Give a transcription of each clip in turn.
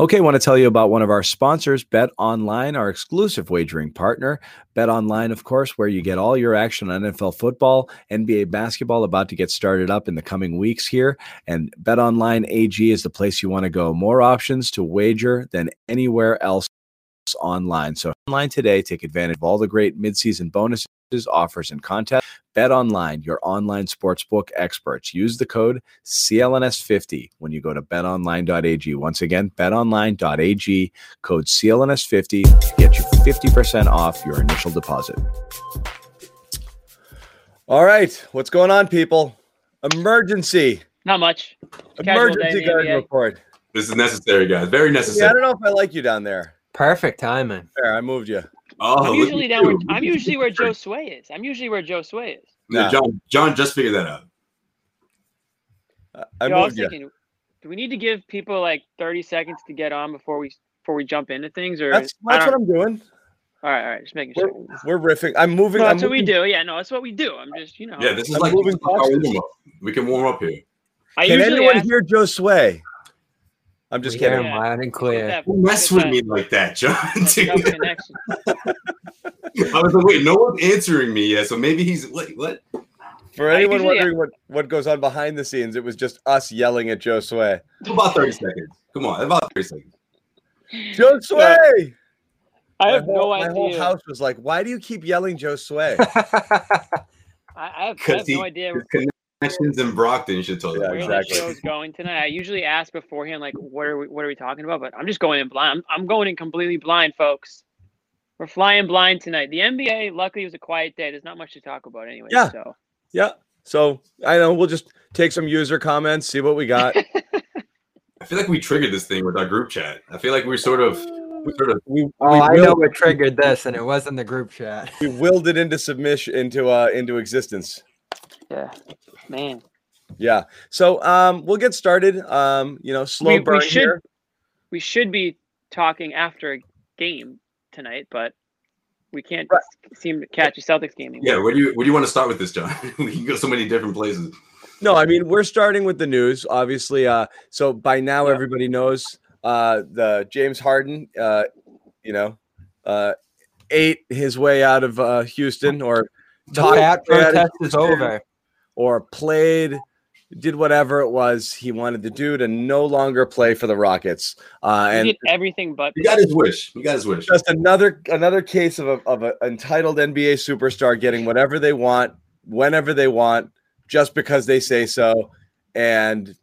Okay, want to tell you about one of our sponsors, Bet Online, our exclusive wagering partner. Bet Online, of course, where you get all your action on NFL football, NBA basketball about to get started up in the coming weeks here. And Bet Online AG is the place you want to go. More options to wager than anywhere else online. So online today, take advantage of all the great midseason bonuses, offers, and contests. Bet Online, your online sportsbook experts. Use the code CLNS50 when you go to betonline.ag. Once again, betonline.ag, code CLNS50 to get you 50% off your initial deposit. All right, what's going on, people? Emergency. Not much. Casual Emergency the garden eh? report. This is necessary, guys. Very Yeah, I don't know if I like you down there. Perfect timing. There, I moved you. Oh, I'm usually down where. I'm usually where Joe Sway is. I'm usually where Joe Sway is. Yeah, John, John just figured that out. I- I Yo, I was moved you. thinking, do we need to give people like 30 seconds to get on before we before we jump into things? Or That's, that's what I'm doing. all right, all right, just making We're, sure. we're riffing. I'm moving. No, I'm that's what we do. Yeah, no, that's what we do. I'm just, you know. Yeah, this is I'm like moving our boxes. warm up. We can warm up here. I Can usually anyone ask, hear Joe Sway? I'm just We hear kidding. him Yeah. loud and get clear. that- Don't mess with me like that, John. get that connection. I was like, wait, no one's answering me yet, so maybe he's like, what? For anyone usually- wondering what, what goes on behind the scenes, it was just us yelling at Joe Sway. About 30 seconds. Come on, about 30 seconds. Joe Sway! I have whole- no My whole idea. house was like, why do you keep yelling Joe Sway? I, I have, I have Because no idea his connections in Brockton should tell you. Yeah, where exactly. the show's going tonight. I usually ask beforehand, like, what are we, what are we talking about? But I'm just going in blind. I'm, I'm going in completely blind, folks. We're flying blind tonight. The NBA, luckily, it was a quiet day. There's not much to talk about anyway. Yeah. So yeah. So I know we'll just take some user comments, see what we got. I feel like we triggered this thing with our group chat. I feel like we sort of, we sort of, We, oh, we, I know willed, what triggered this, and it wasn't the group chat. we willed it into submission into uh into existence. Yeah, man. Yeah. So um we'll get started. Um, you know, slow We, burn we should here. we should be talking after a game tonight, but we can't Right. seem to catch a Celtics game anymore. yeah. Where do you, where do you want to start with this, John? we can go so many different places. No, I mean we're starting with the news, obviously. Uh, so by now Yeah. everybody knows uh, the James Harden, uh, you know, uh, ate his way out of uh, Houston, or The talked cat his way out of protest is over. Or played, did whatever it was he wanted to do to no longer play for the Rockets, uh, He and did everything but He got his wish. He got his wish. just another another case of a, of an entitled NBA superstar getting whatever they want whenever they want just because they say so and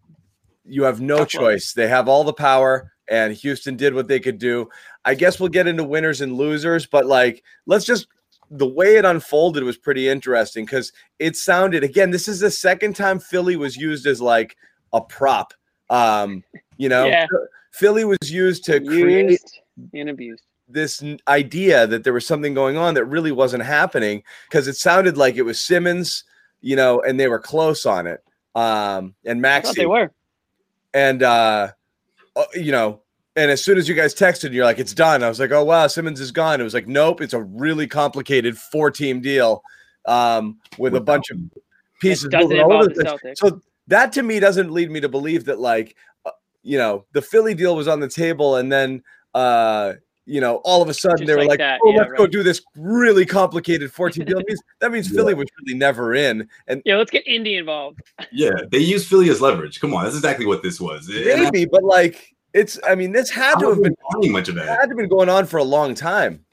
you have no choice they have all the power and Houston did what they could do I guess we'll get into winners and losers but like let's just the way it unfolded was pretty interesting cuz it sounded again this is the second time Philly was used as like a prop um you know Yeah. Philly was used to create and abused. this idea that there was something going on that really wasn't happening because it sounded like it was Simmons, you know, and they were close on it. Um, and thought they were. and uh, uh, you know, and as soon as you guys texted, you're like, "It's done." I was like, "Oh wow, Simmons is gone." It was like, "Nope, it's a really complicated four team deal um, with a bunch of pieces doesn't moving all over the the So that to me doesn't lead me to believe that like, uh, you know, the Philly deal was on the table, and then uh, you know, all of a sudden Just they were like like, that, "Oh, yeah, let's go do this really complicated 14 deal." That means, that means Philly was really never in, and Yeah, let's get Indy involved. Yeah, they use Philly as leverage. Come on, that's exactly what this was. Maybe, but like, It's. I mean, this had to have been much of it. had to have been going on for a long time.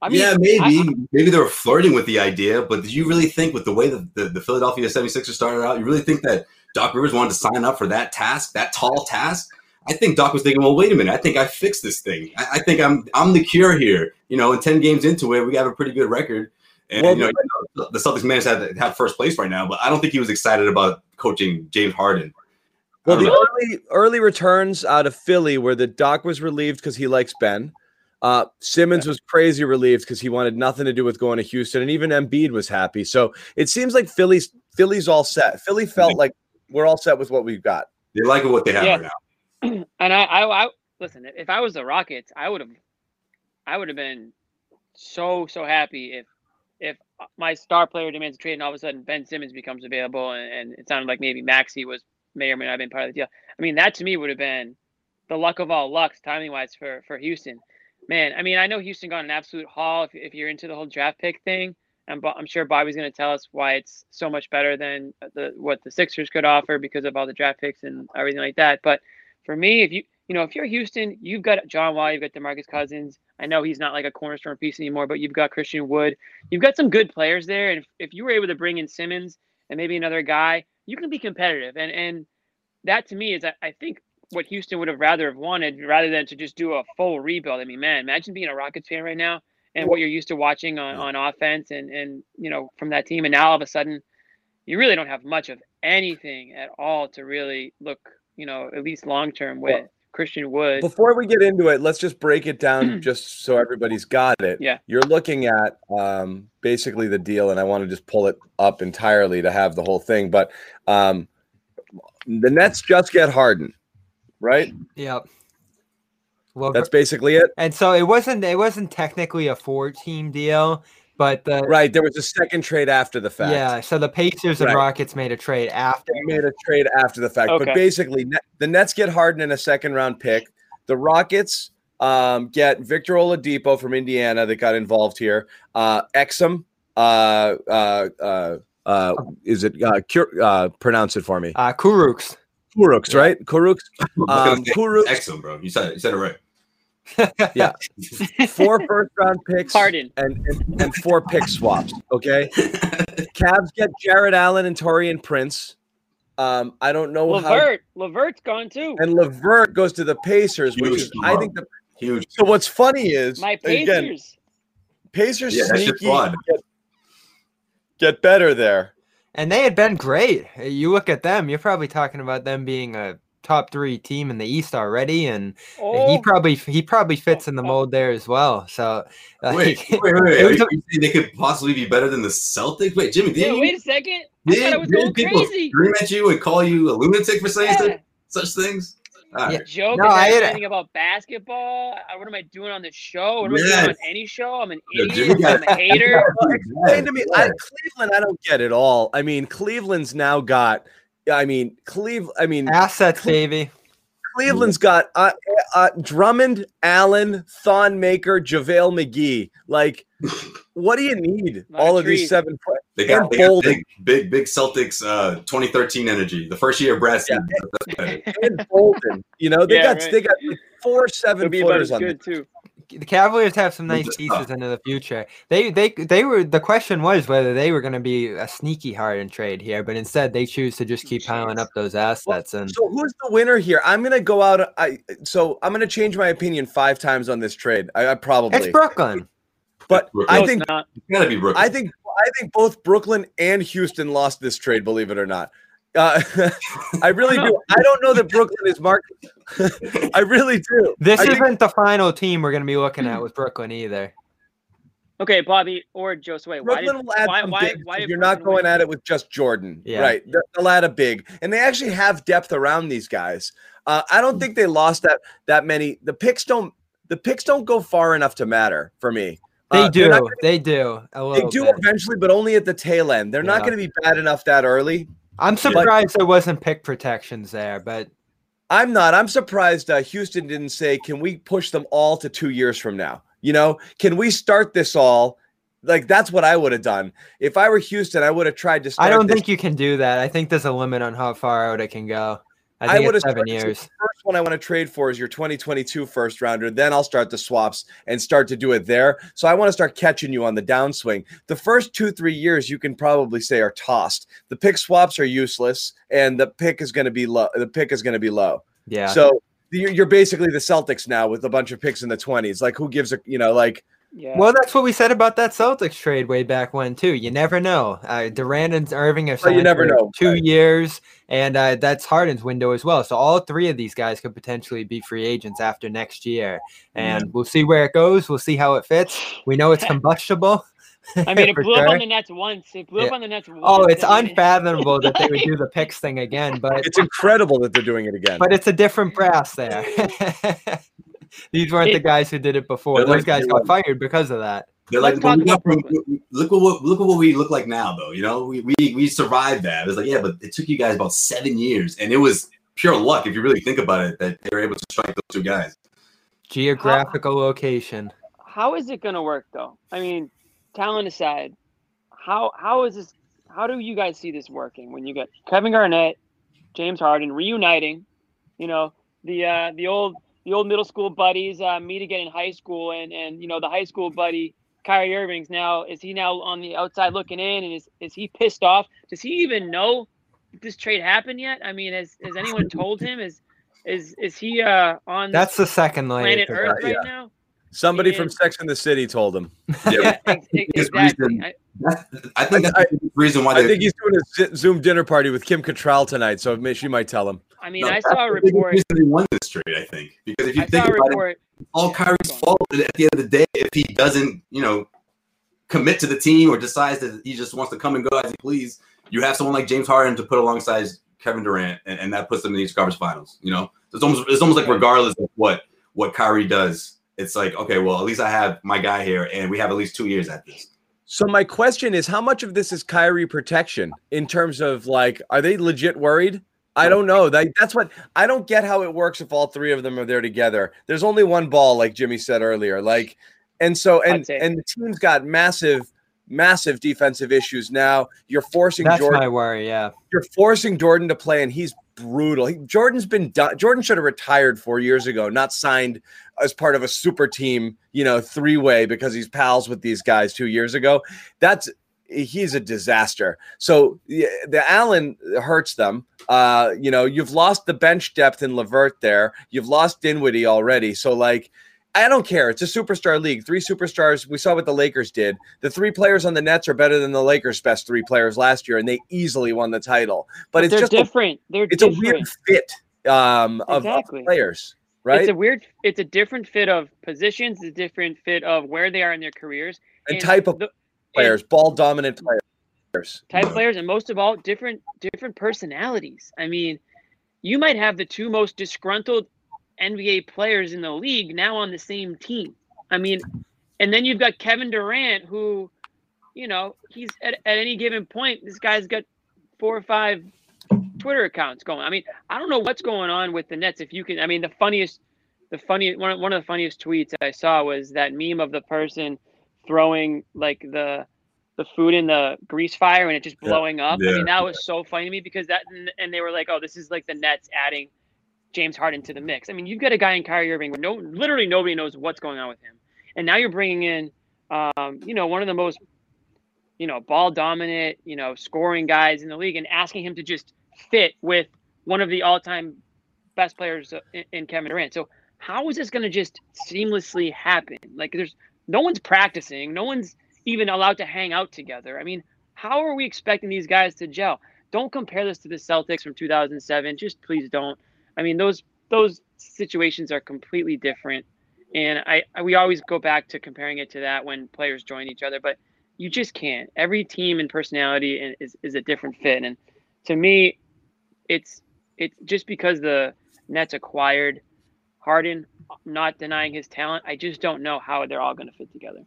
I mean, yeah, maybe. I- maybe they were flirting with the idea, but do you really think with the way that the, the Philadelphia 76ers started out, you really think that Doc Rivers wanted to sign up for that task, that tall task? I think Doc was thinking, well, wait a minute, I think I fixed this thing. I, I think I'm I'm the cure here. You know, in 10 games into it, we have a pretty good record. And Well, you know, the Celtics managed to have, have first place right now, but I don't think he was excited about coaching James Harden. Well, the know. early early returns out of Philly where the Doc was relieved because he likes Ben. Uh, Simmons was crazy relieved because he wanted nothing to do with going to Houston, and even Embiid was happy. So it seems like Philly's Philly's all set. Philly felt like we're all set with what we've got. They like what they have Yeah. right now. and I, I, I listen. If I was the Rockets, I would have, I would have been so so happy if if my star player demands a trade and all of a sudden Ben Simmons becomes available and, and it sounded like maybe Maxey was may or may not have been part of the deal. I mean, that to me would have been the luck of all lucks, timing wise, for for Houston. Man, I mean, I know Houston got an absolute haul if, if you're into the whole draft pick thing. And Bo- I'm sure Bobby's going to tell us why it's so much better than the what the Sixers could offer because of all the draft picks and everything like that. But for me, if you you know if you're Houston, you've got John Wall, you've got DeMarcus Cousins. I know he's not like a cornerstone piece anymore, but you've got Christian Wood. You've got some good players there, and if, if you were able to bring in Simmons and maybe another guy, you can be competitive. And and that to me is I, I think what Houston would have rather have wanted rather than to just do a full rebuild. I mean, man, imagine being a Rockets fan right now and what you're used to watching on, on offense and and you know from that team, and now all of a sudden you really don't have much of anything at all to really look you know at least long term with Christian Wood. Before we get into it, let's just break it down just so everybody's got it. Yeah. You're looking at um, basically the deal, and I want to just pull it up entirely to have the whole thing. But um, the Nets just get Harden, right? Yeah. Well, That's basically it. and so it wasn't it wasn't technically a four team deal, but the Right. There was a second trade after the fact. yeah. So the Pacers and Right. Rockets made a trade after. They made a trade after the fact. Okay. But basically, Net- the Nets get Harden in a second round pick. The Rockets um, get Victor Oladipo from Indiana that got involved here. Uh, Exum, uh, uh, uh, uh, is it uh, Cur- uh, pronounce it for me? Uh, Kurucs. Kurucs, right? Kurucs. I Um, Kurucs, Excellent, bro. You said it. You said it right. Yeah, four first round picks Harden. and, and and four pick swaps. Okay, Cavs get Jarrett Allen and Taurean Prince. Um, I don't know how. Levert, Levert's gone too. And Levert goes to the Pacers, which is I think the Huge. so. What's funny is My again Pacers. Pacers Yeah, sneaky get, get better there. And they had been great. You look at them, you're probably talking about them being a top three team in the East already, and Oh, he probably he probably oh, fits in the Oh. mold there as well. So like, Wait, wait, wait. wait. Are you they could possibly be better than the Celtics? Wait, Jimmy, didn't wait you? a second. I thought Didn't, I was going people crazy. scream at you and call you a lunatic for saying Yeah. such, such things? All Yeah. right. Joke No, no, I had- anything about basketball. What am I doing on the show? What am I doing on any show? I'm an idiot. Jimmy I'm a hater. Well, explain to me, I, Cleveland. I don't get it all. I mean, Cleveland's now got. I mean, Cleveland. I mean, assets, baby. Cleveland's got uh, uh, Drummond, Allen, Thon Maker, JaVale McGee. Like, what do you need? Lot of All of these seven. pla- They got, they got big, big, big Celtics uh, 2013 energy. The first year of Brad Stevens. and Bolden. You know, they Yeah, got right. they got four seven be about footers on good too. The Cavaliers have some nice pieces into the future. They they they were the question was whether they were going to be a sneaky Harden trade here, but instead they choose to just keep piling up those assets and So who's the winner here? I'm gonna go out. I so I'm gonna change my opinion five times on this trade. I, I probably, it's Brooklyn. but Brooklyn. I No, it's think not. It's got to be Brooklyn. I think I think both Brooklyn and Houston lost this trade. Believe it or not, uh, I really do. I don't know that Brooklyn is marked. I really do. This I isn't the final team we're going to be looking at with Brooklyn either. Okay, Bobby or Josue. Why did, will add why, some why, bigs why 'cause did you're not going win? at it with just Jordan, Yeah. right? They'll- They'll add a big, and they actually have depth around these guys. Uh, I don't think they lost that that many. The picks don't. The picks don't go far enough to matter for me. They Uh, they're do. they do. A They do bit. eventually, but only at the tail end. They're not going to be bad enough that early. I'm surprised there wasn't pick protections there, but I'm not. I'm surprised uh, Houston didn't say, "Can we push them all to two years from now?" You know, can we start this all? Like that's what I would have done if I were Houston. I would have tried to. Start I don't this think you can do that. I think there's a limit on how far out it can go. I I would have seven years. The first one I want to trade for is your 2022 first rounder. Then I'll start the swaps and start to do it there. So I want to start catching you on the downswing. The first two, three years you can probably say are tossed. The pick swaps are useless, and the pick is going to be low. The pick is going to be low. Yeah. So you're, you're basically the Celtics now with a bunch of picks in the 20s. Like who gives a you know like Yeah. Well, that's what we said about that Celtics trade way back when too. You never know. Uh, Durant and Irving are you signed for two right. years, and uh, that's Harden's window as well. So all three of these guys could potentially be free agents after next year, and we'll see where it goes. We'll see how it fits. We know it's combustible. I mean, it blew up on the Nets once. It blew up on the Nets once. Oh, it's unfathomable that they would do the picks thing again, but it's incredible that they're doing it again. but it's a different brass there. These weren't the guys who did it before. They're Those like- guys got like- fired because of that. They're like, talk look, about look, Brooklyn. look at what look at what we look like now, though. You know, we we, we survived that. It was like, yeah, but it took you guys about seven years, and it was pure luck if you really think about it that they were able to strike those two guys. Geographical location. How is it going to work, though? I mean, talent aside, how how is this? How do you guys see this working when you get Kevin Garnett, James Harden reuniting? You know, the uh, the old the old middle school buddies uh, meet again in high school, and and you know the high school buddy Kyrie Irving's now is he now on the outside looking in, and is is he pissed off? Does he even know this trade happened yet? I mean, has has anyone told him? Is is is he uh, on That's the second layer. planet Earth that. right yeah. now? Somebody Yeah. from Sex in the City told him. Yeah, ex- ex- exactly. reason- I, That's, I think that's I- the reason why I think he's doing a Zoom dinner party with Kim Cattrall tonight, so may- she might tell him. I mean, no, I saw a report. reason They won this trade, I think, because if you I think saw a about it, report. all Kyrie's fault at the end of the day if he doesn't, you know, commit to the team or decides that he just wants to come and go as he please. You have someone like James Harden to put alongside Kevin Durant, and, and that puts them in the East Conference Finals. You know, it's almost it's almost like regardless of what what Kyrie does, it's like okay, well at least I have my guy here, and we have at least two years at this. So my question is, how much of this is Kyrie protection in terms of like, are they legit worried? I don't know. That, that's what I don't get how it works if all three of them are there together. There's only one ball, like Jimmy said earlier. Like, and so and and the team's got massive, massive defensive issues now. You're forcing That's Jordan. my worry. Yeah. you're forcing Jordan to play, and he's brutal. He, Jordan's been done. Jordan should have retired four years ago, not signed as part of a super team, you know, three way because he's pals with these guys two years ago. That's he's a disaster. So yeah, the Allen hurts them. Uh, you know, you've lost the bench depth in Levert there. You've lost Dinwiddie already. So like. I don't care. It's a superstar league. Three superstars. We saw what the Lakers did. The three players on the Nets are better than the Lakers' best three players last year, and they easily won the title. But it's they're just a, different. They're it's a weird fit um, of, of players, right? It's a weird. It's a different fit of positions. A different fit of where they are in their careers and type of the- players, ball dominant players. type players, and most of all, different different personalities. I mean, you might have the two most disgruntled NBA players in the league now on the same team. I mean, and then you've got Kevin Durant, who, you know, he's at, at any given point, this guy's got four or five Twitter accounts going. I mean, I don't know what's going on with the Nets. If you can, I mean, the funniest, the funniest one, one of the funniest tweets I saw was that meme of the person throwing like the the food in the grease fire and it just Yeah. blowing up. I mean, that was so funny to me because that and, and they were like, oh, this is like the Nets adding James Harden to the mix. I mean, you've got a guy in Kyrie Irving where no, literally nobody knows what's going on with him, and now you're bringing in, um, you know, one of the most, you know, ball dominant, you know, scoring guys in the league, and asking him to just fit with one of the all-time best players uh, in, in Kevin Durant. So how is this going to just seamlessly happen? Like, there's no one's practicing, no one's even allowed to hang out together. I mean, how are we expecting these guys to gel? Don't compare this to the Celtics from 2007. Just please don't. I mean, those those situations are completely different, and I, I we always go back to comparing it to that when players join each other, but you just can't. Every team and personality is is a different fit, and to me, it's it's just because the Nets acquired Harden, not denying his talent. I just don't know how they're all going to fit together.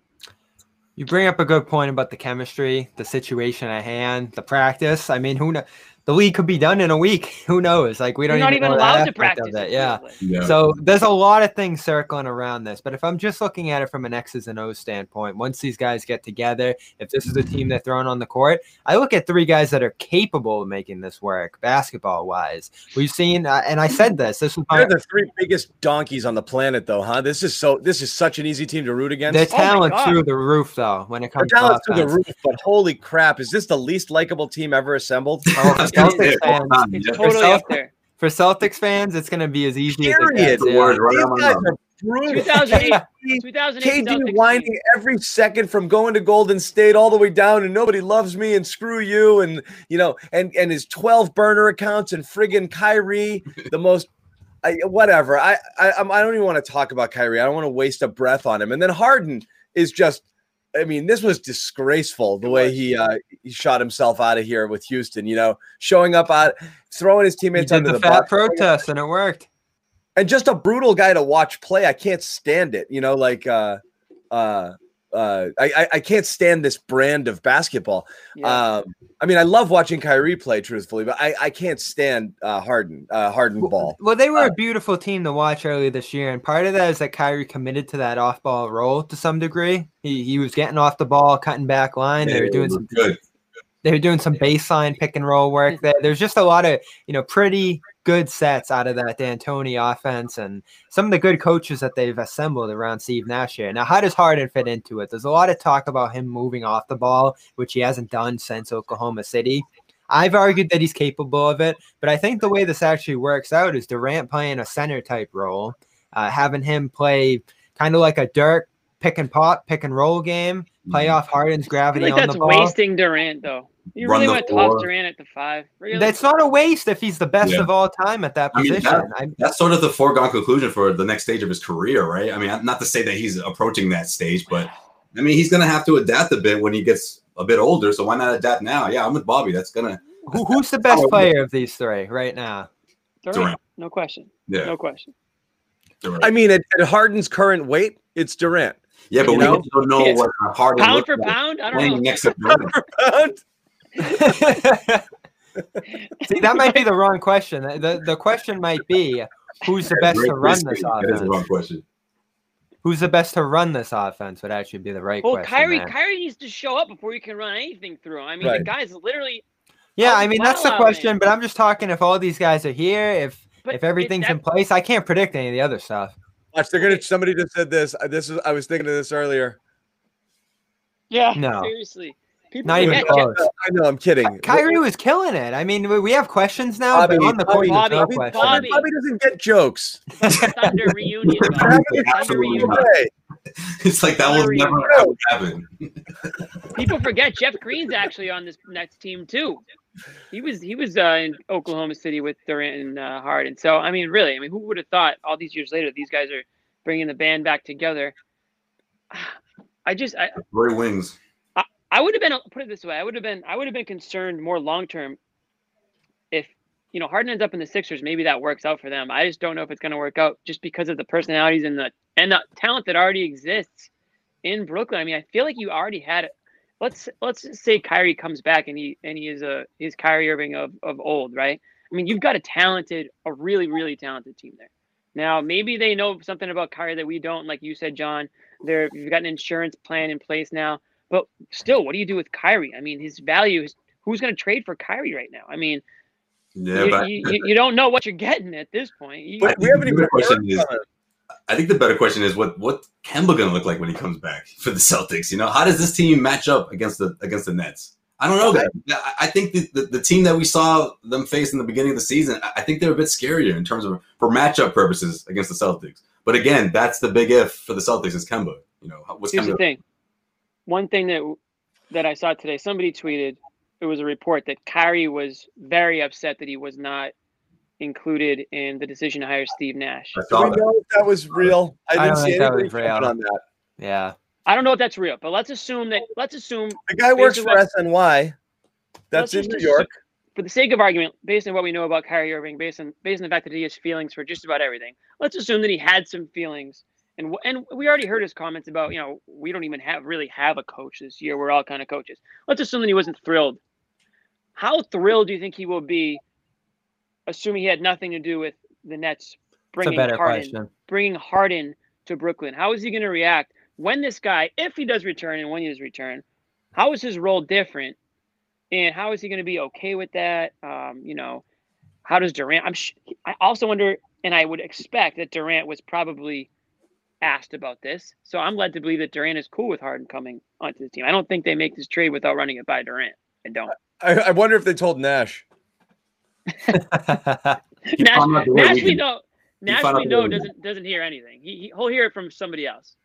You bring up a good point about the chemistry, the situation at hand, the practice. I mean, who know? The league could be done in a week. Who knows? Like we don't You're not even, even know allowed to practice. Of it. it Yeah. Yeah. So there's a lot of things circling around this, but if I'm just looking at it from an X's and O's standpoint, once these guys get together, if this is the team they're throwing on the court, I look at three guys that are capable of making this work, basketball wise. We've seen, uh, and I said this. This was my, They're the three biggest donkeys on the planet, though, huh? This is so. This is such an easy team to root against. their Oh talent God. through the roof, though. When it Their comes to through the roof, but holy crap, is this the least likable team ever assembled? For I was gonna say Celtics fans, time, It's yeah. totally Celtics- up there. for Celtics fans, it's going to be as easy as it Period. gets. Yeah. right These guys are brutal. 2008, KD 2008 KD whining every second from going to Golden State all the way down, and nobody loves me, and screw you, and you know, and and his twelve burner accounts, and friggin' Kyrie, the most. I, whatever. I, I I'm- I don't even want to talk about Kyrie. I don't want to waste a breath on him. And then Harden is just. I mean, this was disgraceful the way he uh, he shot himself out of here with Houston. You know, showing up out, throwing his teammates under the the, fat bus protest, and it worked. and just a brutal guy to watch play. I can't stand it. You know, like uh uh uh I I- I can't stand this brand of basketball. Yeah. Um I mean I love watching Kyrie play truthfully, but I I can't stand uh Harden uh Harden ball. Well, they were Uh, a beautiful team to watch early this year, and part of that is that Kyrie committed to that off-ball role to some degree. He he was getting off the ball, cutting back line. They were doing some good. they were doing some baseline pick and roll work there. There's just a lot of you know pretty good sets out of that D'Antoni offense, and some of the good coaches that they've assembled around Steve Nash here. Now, how does Harden fit into it? There's a lot of talk about him moving off the ball, which he hasn't done since Oklahoma City. I've argued that he's capable of it, but I think the way this actually works out is Durant playing a center type role, uh, having him play kind of like a Dirk pick and pop, pick and roll game, play off Harden's gravity like on the ball. That's wasting Durant, though. You really the want to floor. toss Durant at the five? Really? That's not a waste if he's the best Yeah. of all time at that I mean, position. That's sort of the foregone conclusion for the next stage of his career, right? I mean, not to say that he's approaching that stage, but I mean, he's going to have to adapt a bit when he gets a bit older. So why not adapt now? Yeah, I'm with Bobby. That's gonna who, who's the best player of these three right now? Durant. Durant. No question. yeah. No question. Durant. I mean at, at Harden's current weight, it's Durant. yeah, but you we know? don't know Yes. what Harden Pound for like pound, I don't know. next to Durant. See, that might be the wrong question. The, the question might be who's the best to run question. this That is the offense? wrong question. Who's the best to run this offense would actually be the right Well, question. Kyrie, there. Kyrie needs to show up before you can run anything through. I mean, Right. the guy's literally. Yeah, I mean that's the question, man? but I'm just talking if all these guys are here, if But if everything's that- in place. I can't predict any of the other stuff. Watch, they're gonna somebody just said this. This is I was thinking of this earlier. Yeah. No. Seriously. People Not even forget Jeff- close. I know I'm kidding. Kyrie was killing it. I mean, we- we have questions now, Bobby, but on the Bobby, court, there's no Bobby, question. Bobby. Bobby doesn't get jokes. Thunder reunion. They're though. having a Thunder reunion. It's like that will never happen. People forget Jeff Green's actually on this next team too. He was he was uh, in Oklahoma City with Durant and uh, Harden. So I mean, really, I mean, who would have thought all these years later these guys are bringing the band back together? I just I, Roy Wings. I would have been put it this way. I would have been I would have been concerned more long term if you know Harden ends up in the Sixers. Maybe that works out for them. I just don't know if it's going to work out just because of the personalities and the and the talent that already exists in Brooklyn. I mean, I feel like you already had it. Let's let's say Kyrie comes back and he and he is a he's Kyrie Irving of of old, right? I mean, you've got a talented, a really really talented team there. Now, maybe they know something about Kyrie that we don't. Like you said, John, they're you've got an insurance plan in place now. But still, what do you do with Kyrie? I mean, his value is who's going to trade for Kyrie right now? I mean, Yeah, you, but you, you- you don't know what you're getting at this point. You, but we haven't The even question is- I think the better question is what what Kemba gonna look like when he comes back for the Celtics? You know, how does this team match up against the against the Nets? I don't know. That. I, I think the, the, the team that we saw them face in the beginning of the season, I I think they're a bit scarier in terms of for matchup purposes against the Celtics. But again, that's the big if for the Celtics is Kemba. You know, what's Here's the Kemba? thing. One thing that that I saw today, somebody tweeted. It was a report that Kyrie was very upset that he was not included in the decision to hire Steve Nash. I Do saw we that. know if that was real? I I didn't don't see think that anything was real. on that. Yeah. I don't know if that's real, but let's assume that. Let's assume The guy works for Basically SNY. That's in just New assume- York. for the sake of argument, based on what we know about Kyrie Irving, based on based on the fact that he has feelings for just about everything, let's assume that he had some feelings. And and we already heard his comments about you know we don't even have really have a coach this year. We're all kind of coaches. Let's assume that he wasn't thrilled. how thrilled do you think he will be, assuming he had nothing to do with the Nets bringing Harden, question. bringing Harden to Brooklyn? How is he going to react when this guy, if he does return and when he does return, how is his role different, and how is he going to be okay with that? Um, you know, how does Durant? I'm. Sh- I also wonder, and I would expect that Durant was probably asked about this. So I'm led to believe that Durant is cool with Harden coming onto the team. I don't think they make this trade without running it by Durant. I don't. I, I wonder if they told Nash. Nash, found out the Nash we we can- know. Nash we the know doesn't doesn't hear anything. He, he he'll hear it from somebody else.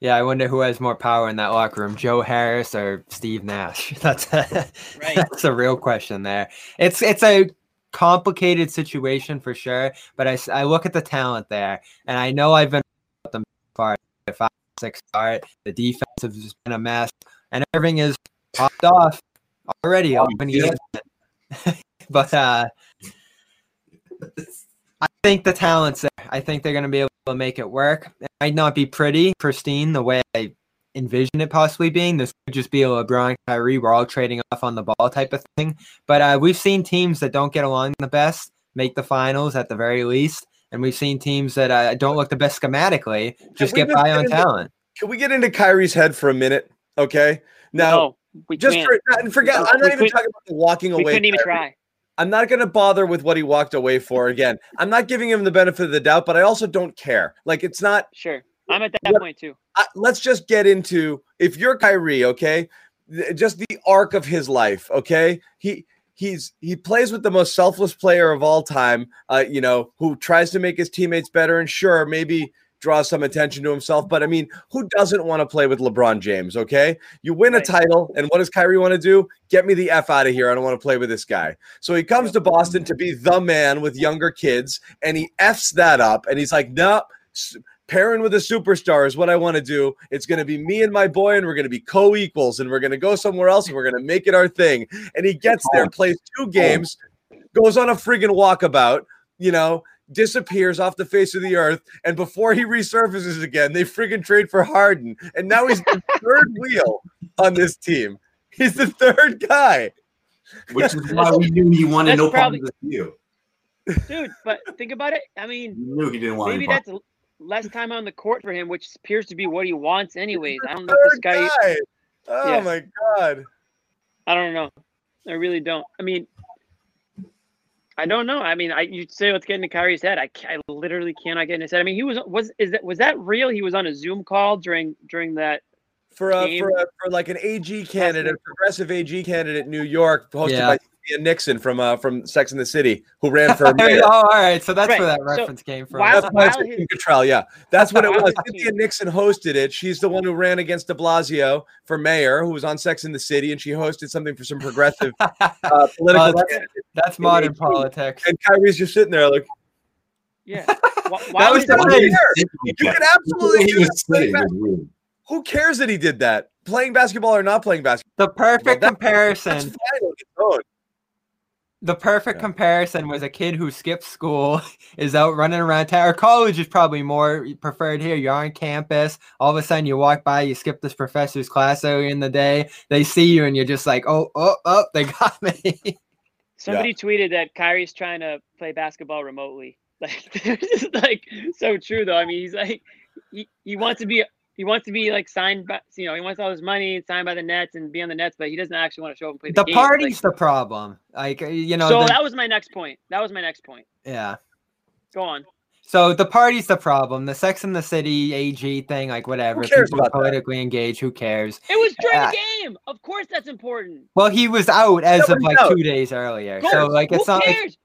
yeah, I wonder who has more power in that locker room, Joe Harris or Steve Nash. That's a, Right. that's a real question there. It's it's a complicated situation for sure, but I, I look at the talent there, and I know I've been them far five six start. The defense has just been a mess, and everything is popped off already. Oh, open yeah. games. but uh, I think the talent's there. I think they're going to be able to make it work. It might not be pretty, pristine, the way I envision it possibly being. This could just be a LeBron, Kyrie, we're all trading off on the ball type of thing. But uh, we've seen teams that don't get along the best make the finals at the very least. And we've seen teams that uh, don't look the best schematically just get by get on into- talent. Can we get into Kyrie's head for a minute? Okay. Now, no, we just can't. for, forget, We I'm not even talking about the walking we away. couldn't even Kyrie. try. I'm not going to bother with what he walked away for again. I'm not giving him the benefit of the doubt, but I also don't care. Like, it's not, Sure, I'm at that What- point too. I, let's just get into if you're Kyrie, okay, th- just the arc of his life, okay? He he's he plays with the most selfless player of all time, uh, you know, who tries to make his teammates better and sure, maybe draws some attention to himself, but I mean, who doesn't want to play with LeBron James, okay? You win a title and what does Kyrie want to do? Get me the F out of here. I don't want to play with this guy. So he comes to Boston to be the man with younger kids and he Fs that up and he's like, "No, pairing with a superstar is what I want to do. It's going to be me and my boy, and we're going to be co equals, and we're going to go somewhere else, and we're going to make it our thing. And he gets there, plays two games, goes on a friggin' walkabout, you know, disappears off the face of the earth. And before he resurfaces again, they friggin' trade for Harden. And now he's the third wheel on this team. He's the third guy. which is why we knew he wanted That's no part probably- of this deal. dude. But think about it. I mean, We knew he didn't want maybe that's l- less time on the court for him, which appears to be what he wants, anyways. I don't know if this Third guy. guy. Oh Yeah. my God. I don't know. I really don't. I mean, I don't know. I mean, I you say let's get into Kyrie's head. I, ca- I literally cannot get in his head. I mean, he was was is that was that real? He was on a Zoom call during during that. for a, game. for a, for like an AG candidate, a progressive AG candidate in New York, hosted Yeah. by Cynthia Nixon from uh, from Sex and the City, who ran for oh, mayor. all right. So that's where Right, that so reference came from. while- That's why it's while Kim his- Cattrall, yeah, that's what it was. his Cynthia Nixon hosted it. She's the one who ran against De Blasio for mayor, who was on Sex and the City, and she hosted something for some progressive uh, political. Oh, that's- that's modern AG. politics. And Kyrie's just sitting there like, Yeah. Wh- While was his- the who thing. You can absolutely he was sitting bas- was weird. Who cares that he did that? Playing basketball or not playing basketball? The perfect that- comparison. That's fine on its own. The perfect Yeah. comparison was a kid who skips school, is out running around town. Or college is probably more preferred here. You're on campus. All of a sudden, you walk by, you skip this professor's class early in the day. They see you, and you're just like, oh, oh, oh, they got me. Somebody tweeted that Kyrie's trying to play basketball remotely. Like, this is like so true though. I mean, he's like, he, he wants to be, he wants to be like signed by, you know, he wants all his money and signed by the Nets and be on the Nets, but he doesn't actually want to show up and play the, the game. party's the problem. Like, uh, you know, so the- that was my next point. That was my next point. yeah. Go on. So the party's the problem. The Sex in the City AG thing, like whatever. Who cares people are about that? politically engaged. Who cares? It was during Yeah. the game. Of course, that's important. Well, he was out as of like out. two days earlier. Go- So like, it's who not like cares?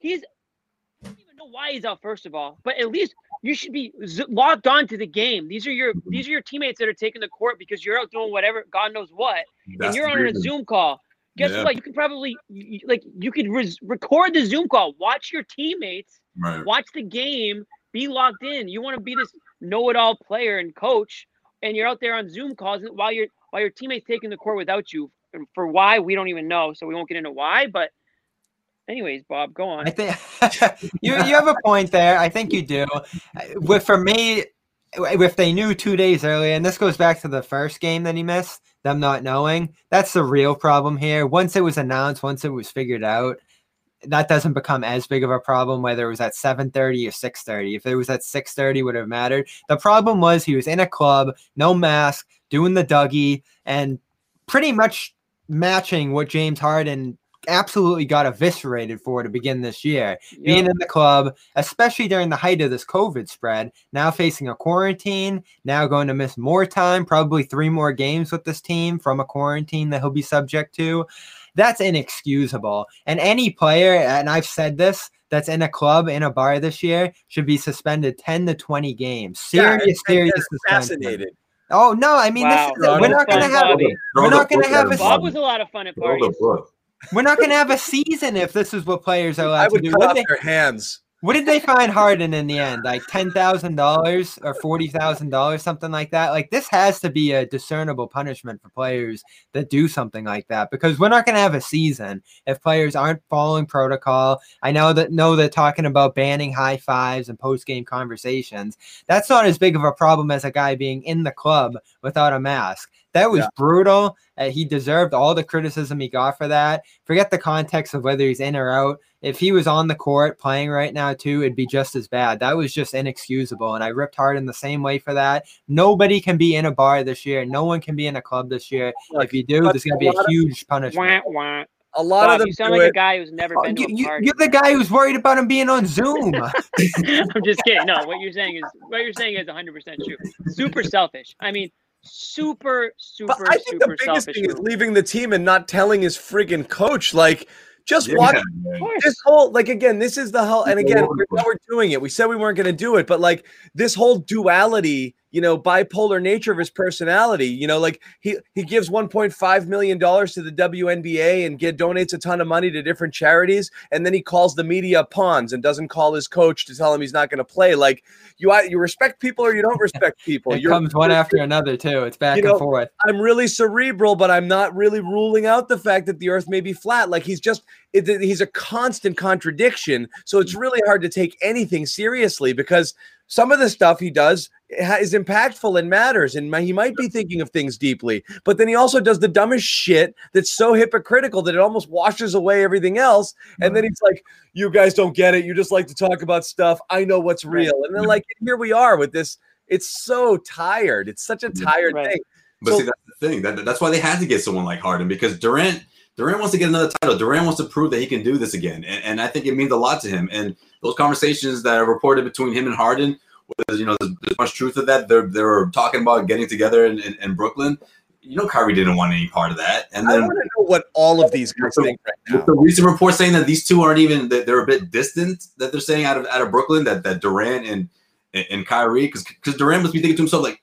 He's. I don't know why he's out. First of all, but at least you should be z- logged on to the game. These are your these are your teammates that are taking the court because you're out doing whatever God knows what, That's and you're on a. Zoom call. Guess Yeah. what? You can probably like you could res- record the Zoom call, watch your teammates, Right. watch the game, be logged in. You want to be this know-it-all player and coach, and you're out there on Zoom calls while your while your teammates taking the court without you. And for why we don't even know, so we won't get into why. But anyways, Bob, go on. I think you you have a point there. I think you do. Uh, with for me, if they knew two days earlier, and this goes back to the first game that he missed, them not knowing. That's the real problem here. Once it was announced, once it was figured out, that doesn't become as big of a problem whether it was at 7:30 or 6:30. If it was at 6:30 would have mattered. The problem was he was in a club, no mask, doing the Dougie and pretty much matching what James Harden absolutely got eviscerated for to begin this year. Being in the club, especially during the height of this COVID spread, now facing a quarantine, now going to miss more time, probably three more games with this team from a quarantine that he'll be subject to. That's inexcusable. And any player, and I've said this, that's in a club in a bar this year should be suspended 10 to 20 games. Serious, and serious they're suspension. fascinated. Oh no, I mean Wow. this is, we're not gonna have Bobby. we're not gonna have a Bob was a lot of fun at parties. We're not gonna have a season if this is what players are allowed I to do. cut What off did, they, their hands. what did they find Harden in the end? Like ten thousand dollars or forty thousand dollars, something like that. Like this has to be a discernible punishment for players that do something like that because we're not gonna have a season if players aren't following protocol. I know that know they're talking about banning high fives and post game conversations. That's not as big of a problem as a guy being in the club without a mask. That was Yeah. brutal. Uh, he deserved all the criticism he got for that. Forget the context of whether he's in or out. If he was on the court playing right now too, it'd be just as bad. That was just inexcusable, and I ripped Harden the same way for that. Nobody can be in a bar this year. No one can be in a club this year. if you do, there's going to be lot a of- huge punishment. Wah, wah. A lot Bob, of them you sound do like a guy who's never Oh, been to a party. you're the guy who's worried about him being on Zoom. I'm just kidding. No, what you're saying is what you're saying is 100 percent true. Super selfish. I mean, super, super, But I think the super biggest selfish. thing is leaving the team and not telling his freaking coach. Like, just Yeah, watch man. This whole like again. This is the whole, and again, we're, we're doing it. We said we weren't going to do it, but like this whole duality, you know, bipolar nature of his personality. You know, like he he gives 1.5 million dollars to the WNBA and get donates a ton of money to different charities, and then he calls the media pawns and doesn't call his coach to tell him he's not going to play. Like you, you respect people or you don't respect people. it You're- comes one after another too. It's back and know, forth. I'm really cerebral, but I'm not really ruling out the fact that the earth may be flat. Like he's just, it, he's a constant contradiction. So it's mm. really hard to take anything seriously because some of the stuff he does is impactful and matters. And he might be thinking of things deeply, but then he also does the dumbest shit that's so hypocritical that it almost washes away everything else. And then he's like, You guys don't get it. You just like to talk about stuff. I know what's real. And then, mm-hmm. like, here we are with this. It's so tired. It's such a mm-hmm. tired Right. thing. But So- see, that's the thing. That, that's why they had to get someone like Harden because Durant Durant wants to get another title. Durant wants to prove that he can do this again, and, and I think it means a lot to him. And those conversations that are reported between him and Harden, was, you know, there's, there's much truth to that. They're they're talking about getting together in, in, in Brooklyn. You know, Kyrie didn't want any part of that, and I then want to know what all of these guys think right now. the recent report saying that these two aren't even that they're a bit distant that they're saying out of out of Brooklyn that that Durant and and, Kyrie because because Durant must be thinking to himself like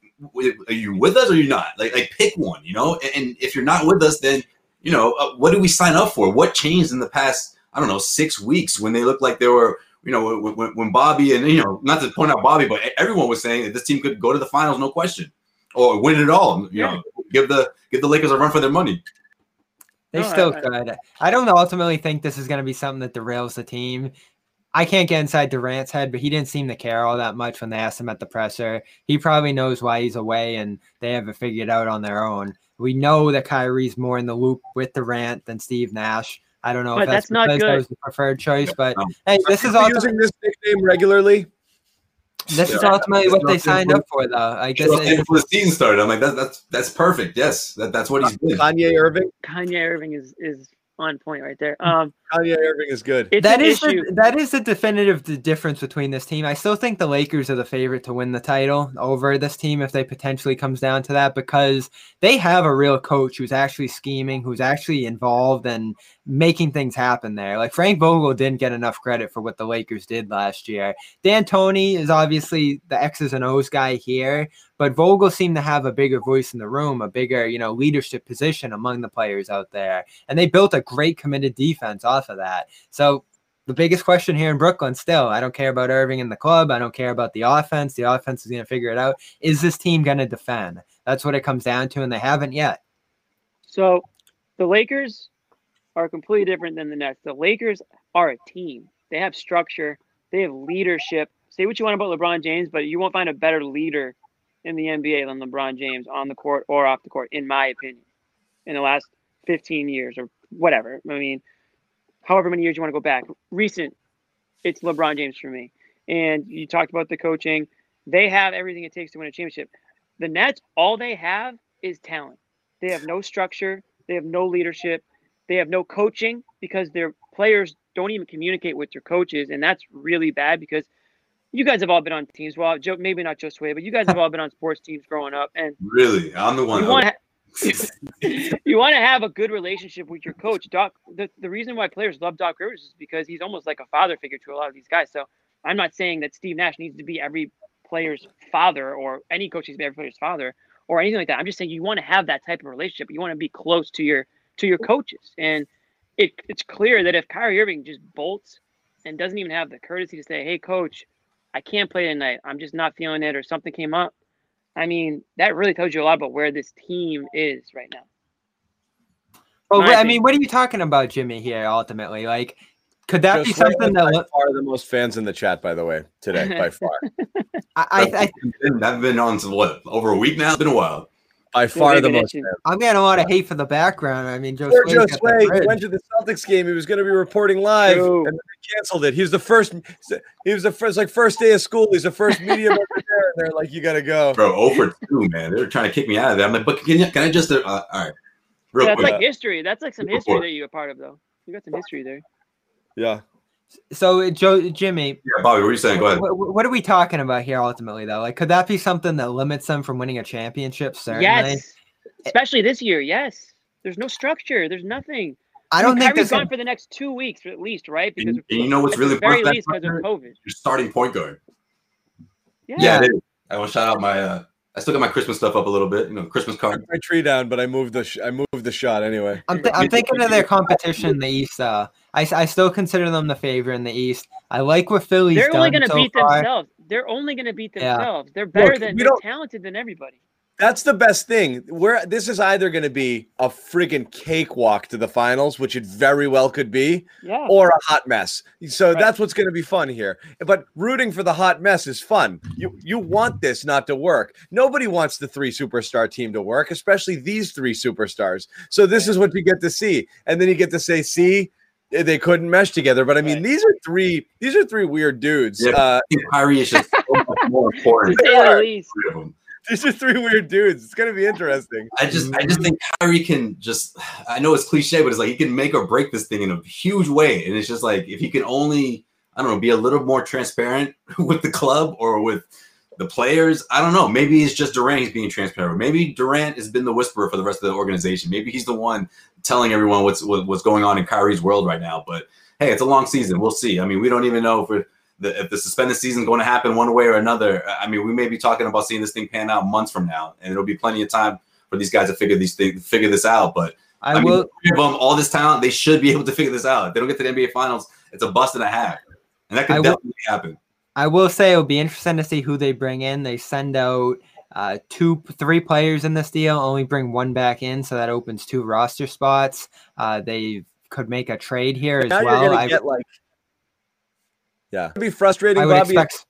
are you with us or you not like like pick one you know and, and if you're not with us then you know uh, what did we sign up for what changed in the past I don't know six weeks when they looked like they were you know when, when, when Bobby and you know not to point out Bobby but everyone was saying that this team could go to the finals no question or win it all you know give the give the Lakers a run for their money They No, still I- could. I don't ultimately think this is going to be something that derails the team. I can't get inside Durant's head, but he didn't seem to care all that much when they asked him at the presser. He probably knows why he's away and they have it figured out on their own. We know that Kyrie's more in the loop with Durant than Steve Nash. I don't know But if that's, that's not because that was the preferred choice, but No. hey, this Are is you ultimately, using this nickname regularly. this is ultimately what they signed up for, though. I guess Well, it- before the season started, I'm like, that's that's that's perfect. Yes, that, that's what he's uh, doing. Kanye Irving. Kanye Irving is is on point right there. Um, Kanye Irving is good. it's That an is issue. the, that is the definitive the difference between this team. I still think the Lakers are the favorite to win the title over this team if they potentially comes down to that because they have a real coach who's actually scheming, who's actually involved and making things happen there. Like Frank Vogel didn't get enough credit for what the Lakers did last year. D'Antoni is obviously the X's and O's guy here, but Vogel seemed to have a bigger voice in the room, a bigger, you know, leadership position among the players out there. And they built a great committed defense off of that. So the biggest question here in Brooklyn still, I don't care about Irving in the club. I don't care about the offense. The offense is going to figure it out. Is this team going to defend? That's what it comes down to, and they haven't yet. So the Lakers are completely different than the Nets. The Lakers are a team. They have structure. They have leadership. Say what you want about LeBron James, but you won't find a better leader in the NBA than LeBron James on the court or off the court, in my opinion, in the last 15 years or whatever. I mean, however many years you want to go back. Recent, it's LeBron James for me. And you talked about the coaching. They have everything it takes to win a championship. The Nets, all they have is talent. They have no structure. They have no leadership. They have no coaching because their players don't even communicate with their coaches, and that's really bad because you guys have all been on teams. Well, Joe, maybe not just way, but you guys have all been on sports teams growing up, and Really, I'm the one. you want to you want to have a good relationship with your coach. Doc, the, the reason why players love Doc Rivers is because he's almost like a father figure to a lot of these guys. So I'm not saying that Steve Nash needs to be every player's father or any coach needs to be every player's father or anything like that. I'm just saying you want to have that type of relationship. You want to be close to your to your coaches, and it, it's clear that if Kyrie Irving just bolts and doesn't even have the courtesy to say, "Hey, coach, I can't play tonight. I'm just not feeling it," or something came up. I mean, that really tells you a lot about where this team is right now. Well, My I opinion. mean, what are you talking about, Jimmy? Here, ultimately, like, could that be Just like something by that far the most fans in the chat, by the way, today by far, I, I, I I've been on to what over a week now. It's been a while. By far the most. I'm getting a lot of hate for the background. I mean, Joe. Poor Joe got Sway went to the Celtics game. He was going to be reporting live, True. and then they canceled it. He was the first. He was the first, like first day of school. He's the first media member there, and they're like, "You got to go." Bro, over two, man. They were trying to kick me out of there. I'm like, but can, you, can I just? Uh, all right, real That's quick. like history. That's like some history that you're a part of, though. You got some history there. Yeah. So, Joe, Jimmy, yeah, Bobby, what were you saying? Go ahead. what, what are we talking about here ultimately, though? Like, could that be something that limits them from winning a championship? Certainly. Yes, especially this year. Yes, there's no structure. There's nothing. I don't think Kyrie's this. gone for the next two weeks at least, right? Because And, and you know what's at really the very important? least because of COVID. Your starting point guard. Yeah. Yeah, it is. I want to shout out my. Uh, I still got my Christmas stuff up a little bit. You know, Christmas I card. put my tree down, but I moved the sh- I moved the shot anyway. I'm, th- I'm thinking of their competition in the East. Uh, I, s- I still consider them the favorite in the East. I like what Philly's They're only going to so beat far. themselves. They're only going to beat Yeah. themselves. They're better Look, than we they're talented than everybody. That's the best thing. Where this is either going to be a friggin' cakewalk to the finals, which it very well could be, Yeah. or a hot mess. So Right. that's what's going to be fun here. But rooting for the hot mess is fun. You you want this not to work. Nobody wants the three superstar team to work, especially these three superstars. So this is what you get to see, and then you get to say, "See, they couldn't mesh together." But I mean, Right. these are three. These are three weird dudes. Yeah. Uh, I think Kyrie is just so much more important. These are three weird dudes. It's to be interesting. I just, I just think Kyrie can just. I know it's cliche, but it's like he can make or break this thing in a huge way, and it's just like if he can only, I don't know, be a little more transparent with the club or with the players. I don't know. Maybe it's just Durant he's being transparent. Maybe Durant has been the whisperer for the rest of the organization. Maybe he's the one telling everyone what's what, what's going on in Kyrie's world right now. But hey, it's a long season. We'll see. I mean, we don't even know if we're, the if the suspended season is going to happen one way or another. I mean, we may be talking about seeing this thing pan out months from now, and it'll be plenty of time for these guys to figure these things figure this out. But I, I, will. three of them, all this talent, they should be able to figure this out. If they don't get to the NBA Finals, it's a bust and a half, and that could I will- definitely happen. I will say it'll be interesting to see who they bring in. They send out uh, two, three players in this deal, only bring one back in, so that opens two roster spots. Uh, they could make a trade here as well. you're I, get like, yeah, it'd be frustrating, I would Bobby. expect.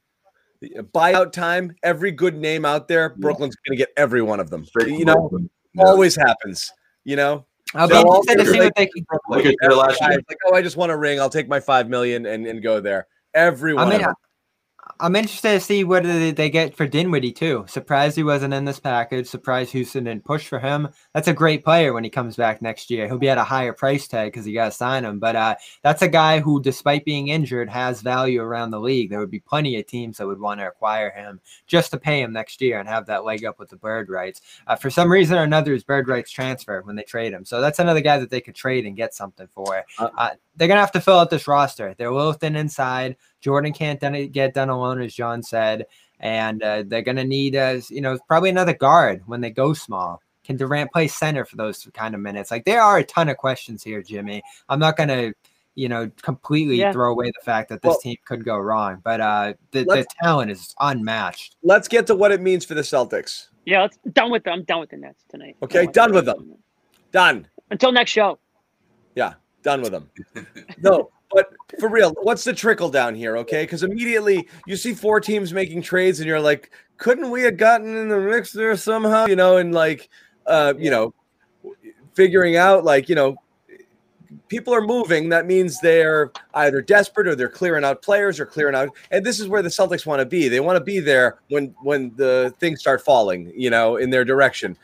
buyout time. Every good name out there, Brooklyn's going to get every one of them. Straight You know, Brooklyn. Yeah. always happens. You know, uh, I'll be interested to see what they can. Lakers did it last year. Like, oh, I just want a ring. I'll take my five million and, and go there. Everyone. I mean, of them. I'm interested to see what they they get for Dinwiddie too. Surprised he wasn't in this package. Surprised Houston didn't push for him. That's a great player when he comes back next year. He'll be at a higher price tag because you got to sign him. But uh, that's a guy who, despite being injured, has value around the league. There would be plenty of teams that would want to acquire him just to pay him next year and have that leg up with the bird rights. Uh, for some reason or another, his bird rights transfer when they trade him. So that's another guy that they could trade and get something for. Uh, Uh, they're gonna have to fill out this roster. They're a little thin inside. Jordan can't done, get done alone, as John said, and uh, they're gonna need, uh, you know, probably another guard when they go small. Can Durant play center for those kind of minutes? Like there are a ton of questions here, Jimmy. I'm not gonna, you know, completely Yeah. throw away the fact that this Well- team could go wrong, but uh, the, the talent is unmatched. Let's get to what it means for the Celtics. Yeah, let's done with them. I'm done with the Nets tonight. Okay, done with them. Done. Until next show. Yeah, done with them. No, But for real, what's the trickle down here? Okay, because immediately you see four teams making trades, and you're like, couldn't we have gotten in the mix there somehow? You know, and like, uh, you know, figuring out like, you know, people are moving. That means they're either desperate or they're clearing out players or clearing out. And this is where the Celtics want to be. They want to be there when when the things start falling, you know, in their direction.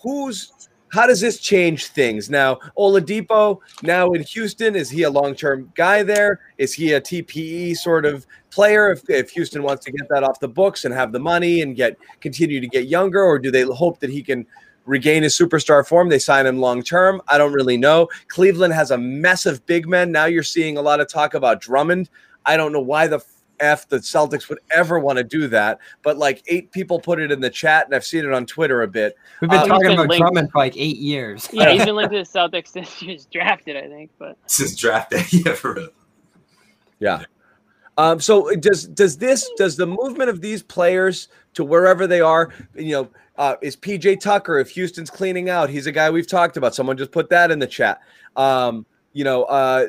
Who's how does this change things now? Oladipo now in Houston is he a long term guy there? Is he a TPE sort of player? If, if Houston wants to get that off the books and have the money and get continue to get younger, or do they hope that he can regain his superstar form? They sign him long term. I don't really know. Cleveland has a mess of big men. Now you're seeing a lot of talk about Drummond. I don't know why the F the Celtics would ever want to do that. But like eight people put it in the chat, and I've seen it on Twitter a bit. We've been Uh, talking been about linked- Drummond for like eight years. Yeah, he's been linked to the Celtics since he was drafted, I think. But Since draft day, yeah, for real. Yeah. Um, so does does this does the movement of these players to wherever they are, you know, uh, is PJ Tucker if Houston's cleaning out? He's a guy we've talked about. Someone just put that in the chat. Um, you know, uh,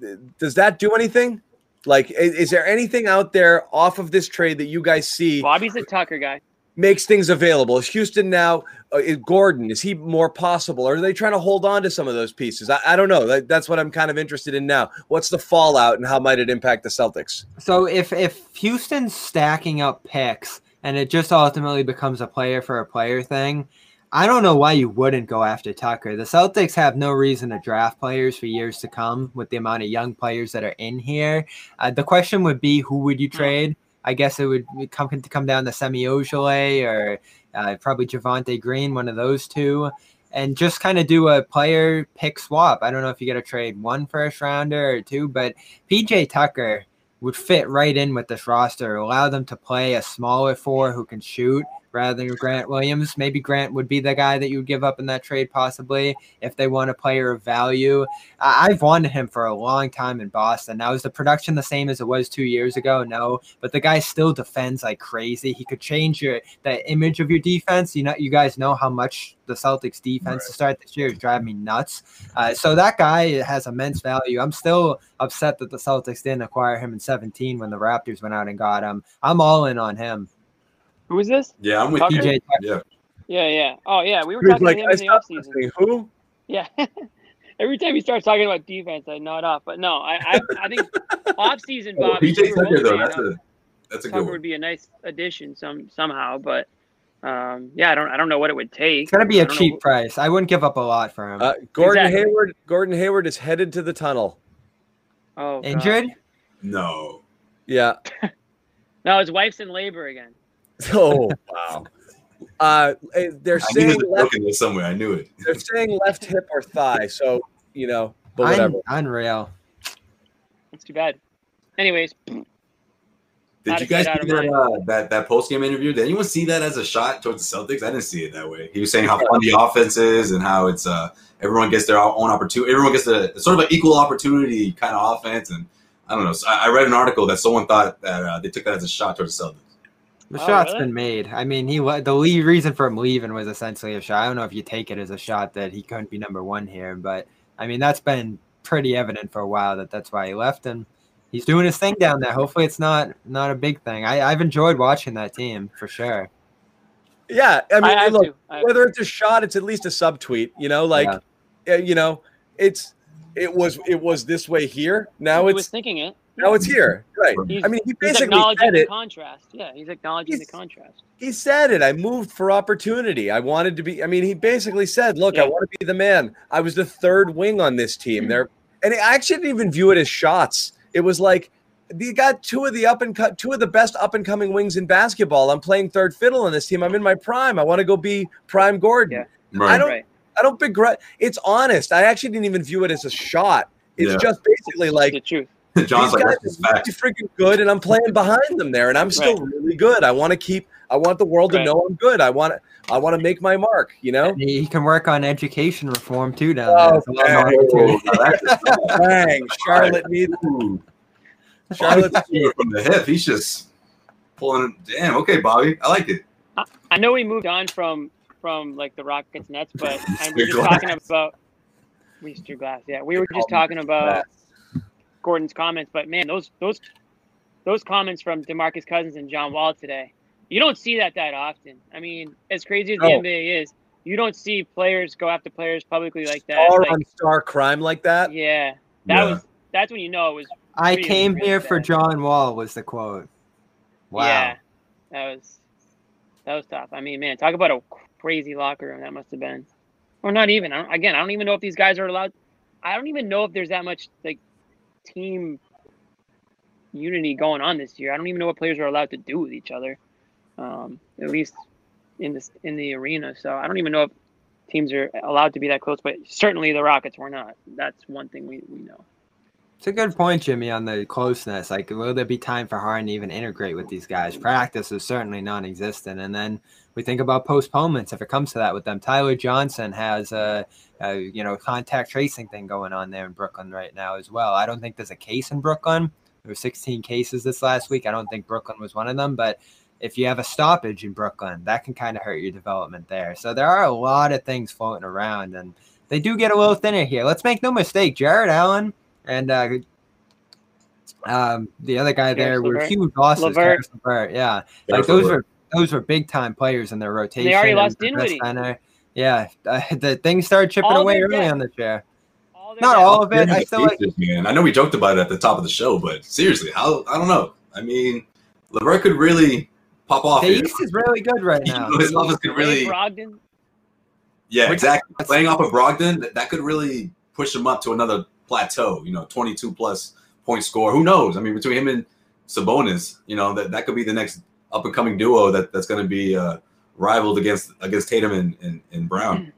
th- does that do anything? Like, i- is, there anything out there off of this trade that you guys see Bobby's a Tucker guy. makes things available? Is Houston now? Uh, is Gordon is he more possible, or are they trying to hold on to some of those pieces? I, I don't know. That, that's what I'm kind of interested in now. What's the fallout, and how might it impact the Celtics? So if if Houston's stacking up picks and it just ultimately becomes a player for a player thing, I don't know why you wouldn't go after Tucker. The Celtics have no reason to draft players for years to come with the amount of young players that are in here. Uh, the question would be who would you trade? I guess it would come to come down to Semi Ojeleye or uh, probably Javonte Green, one of those two, and just kind of do a player pick swap. I don't know if you get to trade one first rounder or two, but PJ Tucker would fit right in with this roster, allow them to play a smaller four who can shoot rather than Grant Williams. Maybe Grant would be the guy that you would give up in that trade, possibly if they want a player of value. I- I've wanted him for a long time in Boston. Now, is the production the same as it was two years ago? No, but the guy still defends like crazy. He could change your the image of your defense. You know, you guys know how much the Celtics defense to start this year is driving me nuts. Uh, so that guy has immense value. I'm still upset that the Celtics didn't acquire him in 17 when the Raptors went out and got him. I'm all in on him. Who is this? Yeah, I'm with Tucker? you. PJ Yeah. Yeah, yeah. Oh, yeah. We were He talking like, to him I in the stopped offseason. Who? Yeah. Every time he starts talking about defense, I nod off. But no, I I, I think offseason, Oh, Bobby. PJ Tucker though, that's a that's a good Tucker one. would be a nice addition some somehow, but um, yeah, I don't I don't know what it would take. It's gonna be a don't know cheap price. I wouldn't give up a lot for him. Uh, Gordon Exactly. Hayward. Gordon Hayward is headed to the tunnel. Oh, God. Injured? No. Yeah. No, his wife's in labor again. Oh wow. Uh, eh, they're I saying there's left, joke somewhere. I knew it. they're saying left hip or thigh. So you know, but Un- whatever. unreal. That's too bad. Anyways, Did you guys see that, uh, that that post game interview? Did anyone see that as a shot towards the Celtics? I didn't see it that way. He was saying how fun the offense is and how it's uh everyone gets their own opportunity. Everyone gets a sort of an equal opportunity kind of offense. And I don't know. So I, I read an article that someone thought that uh, they took that as a shot towards the Celtics. The Oh, shot's really? been made. I mean, he le- the lead reason for him leaving was essentially a shot. I don't know if you take it as a shot that he couldn't be number one here, but I mean that's been pretty evident for a while that that's why he left, and he's doing his thing down there. Hopefully, it's not not a big thing. I, I've enjoyed watching that team for sure. Yeah, I mean, I look. I whether it's a shot, it's at least a subtweet. You know, like, uh, you know, it's it was it was this way here. Now he was it's thinking it. Now it's here. Right. He's, I mean, he he's basically acknowledging said the it. contrast. Yeah, he's acknowledging He's- the contrast. He said it. I moved for opportunity. I wanted to be. I mean, he basically said, "Look, I want to be the man." I was the third wing on this team. Hmm. There, and I actually didn't even view it as shots. It was like you got two of the up and cut, two of the best up and coming wings in basketball. I'm playing third fiddle on this team. I'm in my prime. I want to go be prime Gordon. Yeah. I don't. Right. I don't begrudge. It's honest. I actually didn't even view it as a shot. It's Yeah. just basically like the truth. John's these like, guys that's are really freaking good, and I'm playing behind them there, and I'm still really good. I want to keep. I want the world to know I'm good. I want. I want to make my mark. You know. And he, he can work on education reform too down Oh, there. There's a lot more Oh, opportunity. that's just- Dang, Charlotte needs. Ooh. Charlotte. From the hip. He's just pulling. It. Damn. Okay, Bobby. I like it. I know we moved on from from like the Rockets Nets, but I, we're Mr. just talking about Mr. Glass. Yeah, we were just talking about Gordon's comments, but man, those those those comments from DeMarcus Cousins and John Wall today, you don't see that that often. I mean, as crazy as the No. NBA is, you don't see players go after players publicly like that. Star Like, on star crime like that. yeah, that Yeah. was that's when you know it was. I came here for bad. John Wall was the quote. Wow. Yeah, that was that was tough. I mean, man, talk about a crazy locker room that must have been, or not even. I don't, again, I don't even know if these guys are allowed. I don't even know if there's that much like team unity going on this year. I don't even know what players are allowed to do with each other, um, at least in this in the arena. So I don't even know if teams are allowed to be that close. But certainly the Rockets were not. That's one thing we, we know. It's a good point, Jimmy, on the closeness. Like, will there be time for Harden to even integrate with these guys? Practice is certainly non-existent, and then we think about postponements if it comes to that with them. Tyler Johnson has a, a you know contact tracing thing going on there in Brooklyn right now as well. I don't think there's a case in Brooklyn. There were 16 cases this last week. I don't think Brooklyn was one of them, but if you have a stoppage in Brooklyn, that can kind of hurt your development there. So there are a lot of things floating around, and they do get a little thinner here. Let's make no mistake, Jarrett Allen and uh, um, the other guy there Kurucs were LeVert. huge losses. LeVert. LeVert, yeah, Kurucs like those were those were big time players in their rotation. They already and lost the Dinwiddie. center. Yeah, uh, the things started chipping All away early depth. on the chair. All Not depth. all of it. I still like. man. I know we joked about it at the top of the show, but seriously, how I don't know. I mean, LeVert could really pop off. The here. East is really good right now. know, his offense could really, Brogdon. yeah, exactly. Playing off of Brogdon, that, that could really push him up to another plateau. You know, twenty-two plus point score. Who knows? I mean, between him and Sabonis, you know, that, that could be the next up and coming duo that, that's going to be uh, rivaled against against Tatum and, and, and Brown.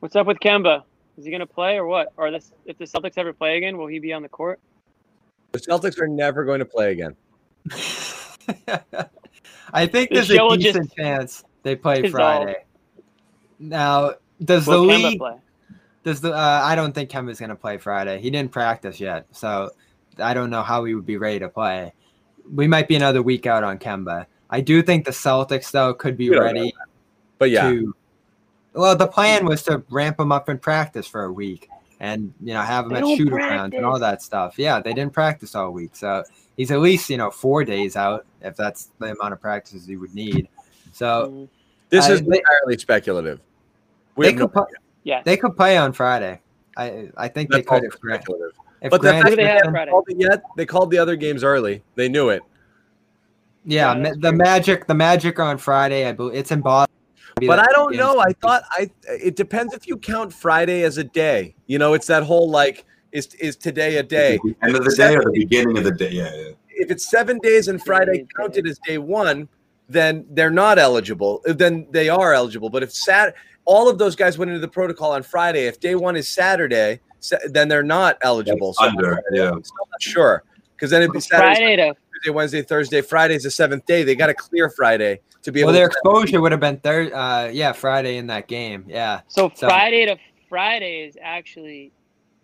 What's up with Kemba? Is he going to play or what? Or this, if the Celtics ever play again, will he be on the court? The Celtics are never going to play again. I think The there's a show will just decent chance they play dissolve. Friday. Now, does Will the Kemba league? play? Does the? Uh, I don't think Kemba's going to play Friday. He didn't practice yet, so I don't know how he would be ready to play. We might be another week out on Kemba. I do think the Celtics though could be We don't know ready But yeah, to. Well, the plan was to ramp him up in practice for a week, and you know have him They at don't shoot arounds and all that stuff. Yeah, they didn't practice all week, so he's at least you know four days out if that's the amount of practices he would need. So Mm, this I- is they- entirely speculative. We they have no could, pu- idea. Yes. they could play on Friday. I I think they could also if Grant. speculative. If But the fact they that have they Friday? haven't called it yet, they called the other games early. They knew it. yeah, Yeah, ma- the. Magic, the Magic on Friday. I believe it's in Boston. But I don't know. I thought I. It depends if you count Friday as a day. You know, it's that whole like is is today a day? The end of the day or the beginning of the day? Yeah, yeah. If it's seven days and Friday Days, counted as day one, then they're not eligible. Then they are eligible. But if Sat, all of those guys went into the protocol on Friday. If day one is Saturday, sa- then they're not eligible. That's under, yeah. I'm not sure because then it'd be Saturday, Friday to Tuesday, Wednesday, Thursday. Friday's the seventh day. They got to clear Friday to be able. Well, their exposure would have been third. Uh, yeah, Friday in that game. Yeah. so So- Friday to Friday is actually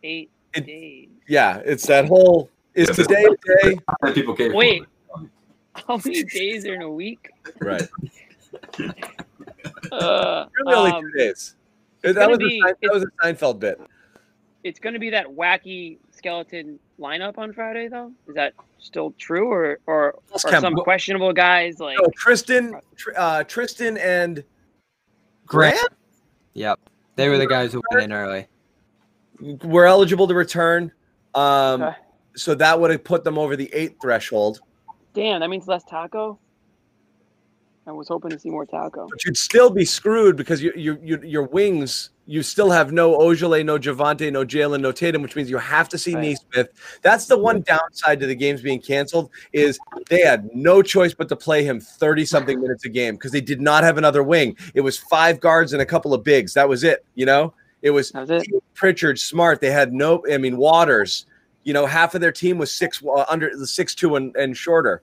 eight It- days. yeah, it's that whole. Is Yeah, today a day? And people came. Wait. How many days are in a week? Right. Uh, Really only um, two days. That was, be- a, Sein- that was a Seinfeld bit. it's going to be that wacky skeleton lineup on Friday, though. Is that still true, or or, or Plus Kemba. some questionable guys like? No, Tristan, uh, Tristan, and Grant Yep. They were the guys who went in early. were eligible to return. Um, Okay. So that would have put them over the eight threshold. Damn, that means less Tacko. I was hoping to see more Tacko. But you'd still be screwed because you, you, you, your wings, you still have no Ojeleye, no Javonte, no Jalen, no Tatum, which means you have to see Right. Nesmith. That's the one downside to the games being canceled is they had no choice but to play him 30 something minutes a game because they did not have another wing. It was five guards and a couple of bigs. That was it. You know, it was was it. Pritchard, Smart. They had no, I mean, Waters. You know, half of their team was six uh, under the six two and, and shorter.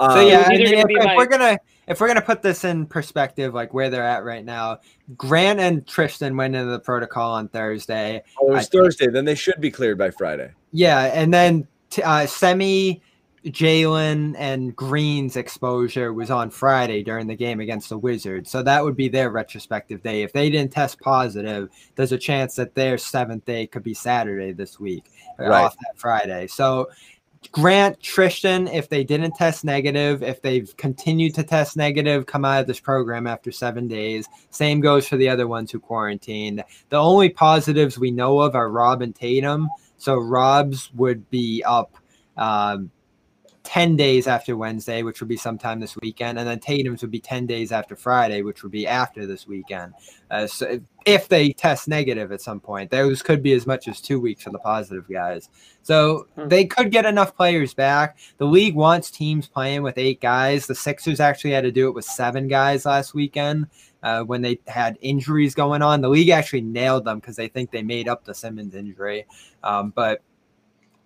So Um, yeah, was I either mean, gonna if, if my- we're gonna if we're gonna put this in perspective, like where they're at right now, Grant and Tristan went into the protocol on Thursday. oh, it was I think- Thursday. Then they should be cleared by Friday. Yeah, and then t- uh, Semi Jalen and Green's exposure was on Friday during the game against the Wizards. So that would be their retrospective day. If they didn't test positive, there's a chance that their seventh day could be Saturday this week uh, Right. off that Friday. So Grant, Tristan, if they didn't test negative, if they've continued to test negative, come out of this program after seven days. Same goes for the other ones who quarantined. The only positives we know of are Rob and Tatum. So Rob's would be up um, 10 days after Wednesday, which would be sometime this weekend. And then Tatum's would be 10 days after Friday, which would be after this weekend. Uh, so if, if they test negative at some point, those could be as much as two weeks for the positive guys. So they could get enough players back. The league wants teams playing with eight guys. The Sixers actually had to do it with seven guys last weekend uh, when they had injuries going on. The league actually nailed them because they think they made up the Simmons injury. Um, but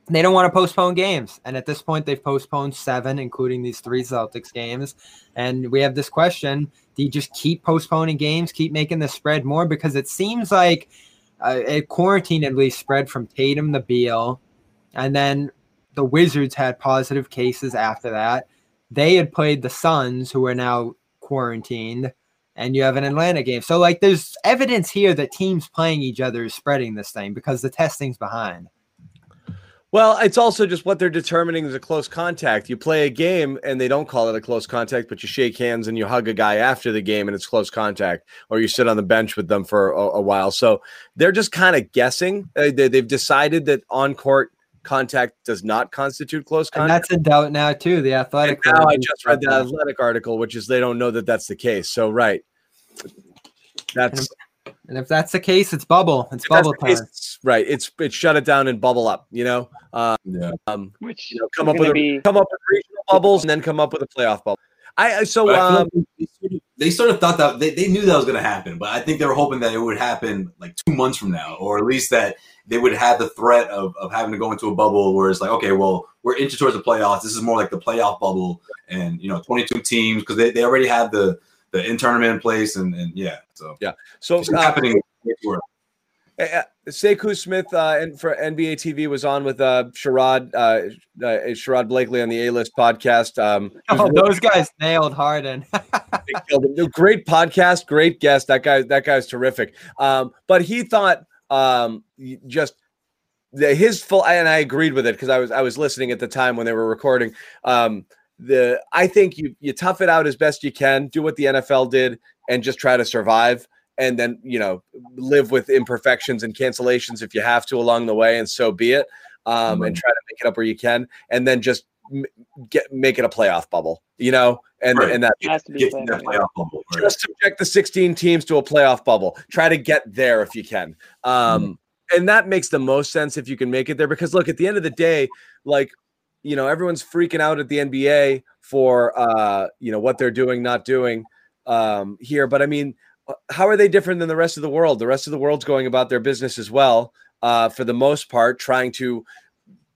they don't want to postpone games. And at this point, they've postponed seven, including these three Celtics games. And we have this question do you just keep postponing games, keep making the spread more? Because it seems like uh, a quarantine at least spread from Tatum to Beal. And then the Wizards had positive cases after that. They had played the Suns, who are now quarantined. And you have an Atlanta game. So, like, there's evidence here that teams playing each other is spreading this thing because the testing's behind. Well, it's also just what they're determining is a close contact. You play a game and they don't call it a close contact, but you shake hands and you hug a guy after the game and it's close contact, or you sit on the bench with them for a, a while. So they're just kind of guessing. Uh, they, they've decided that on court contact does not constitute close And contact. that's in doubt now, too. The athletic. And now I just read the athletic article, which is they don't know that that's the case. So, right. That's And if that's the case, it's bubble. It's If bubble the case, time. it's- right. It's it's shut it down and bubble up. You know, uh, Yeah. um, Which you know, come up with gonna a, be come up with regional bubbles and then come up with a playoff bubble. I I- so But I um, like they, sort of, they sort of thought that they, they knew that was going to happen, but I think they were hoping that it would happen like two months from now, or at least that they would have the threat of, of having to go into a bubble where it's like, okay, well, we're inching towards the playoffs. This is more like the playoff bubble, and you know, 22 teams because they, they already have the the in tournament in place, and, and yeah, so yeah. So it's uh, happening. way uh, Sekou Smith uh, and for NBA TV was on with uh, Sherrod uh, uh, Sherrod Blakely on the A List podcast. Um, he was Oh, those guys nailed Harden. They. Great podcast, great guest. That guy, that guy's terrific. Um, but he thought um, just the, his full, and I agreed with it because I was I was listening at the time when they were recording. Um, the I think you you tough it out as best you can, do what the NFL did, and just try to survive. And then you know live with imperfections and cancellations if you have to along the way, and so be it. Um, and try to make it up where you can, and then just m- get make it a playoff bubble, you know, and Right. and that has to be Get played. playoff bubble. right? just subject the 16 teams to a playoff bubble. Try to get there if you can. Um, and that makes the most sense if you can make it there. Because look, at the end of the day, like, you know, everyone's freaking out at the NBA for uh, you know, what they're doing, not doing um here. But I mean, uh, how are they different than the rest of the world? The rest of the world's going about their business as well, uh, for the most part, trying to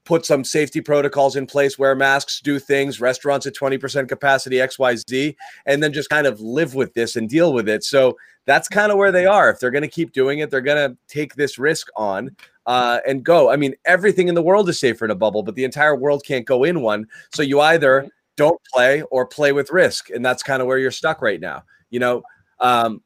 put some safety protocols in place, wear masks, do things, restaurants at 20% capacity, XYZ, and then just kind of live with this and deal with it. So that's kind of where they are. If they're going to keep doing it, they're going to take this risk on uh, and go. I mean, everything in the world is safer in a bubble, but the entire world can't go in one. So you either don't play or play with risk. And that's kind of where you're stuck right now. You know, um,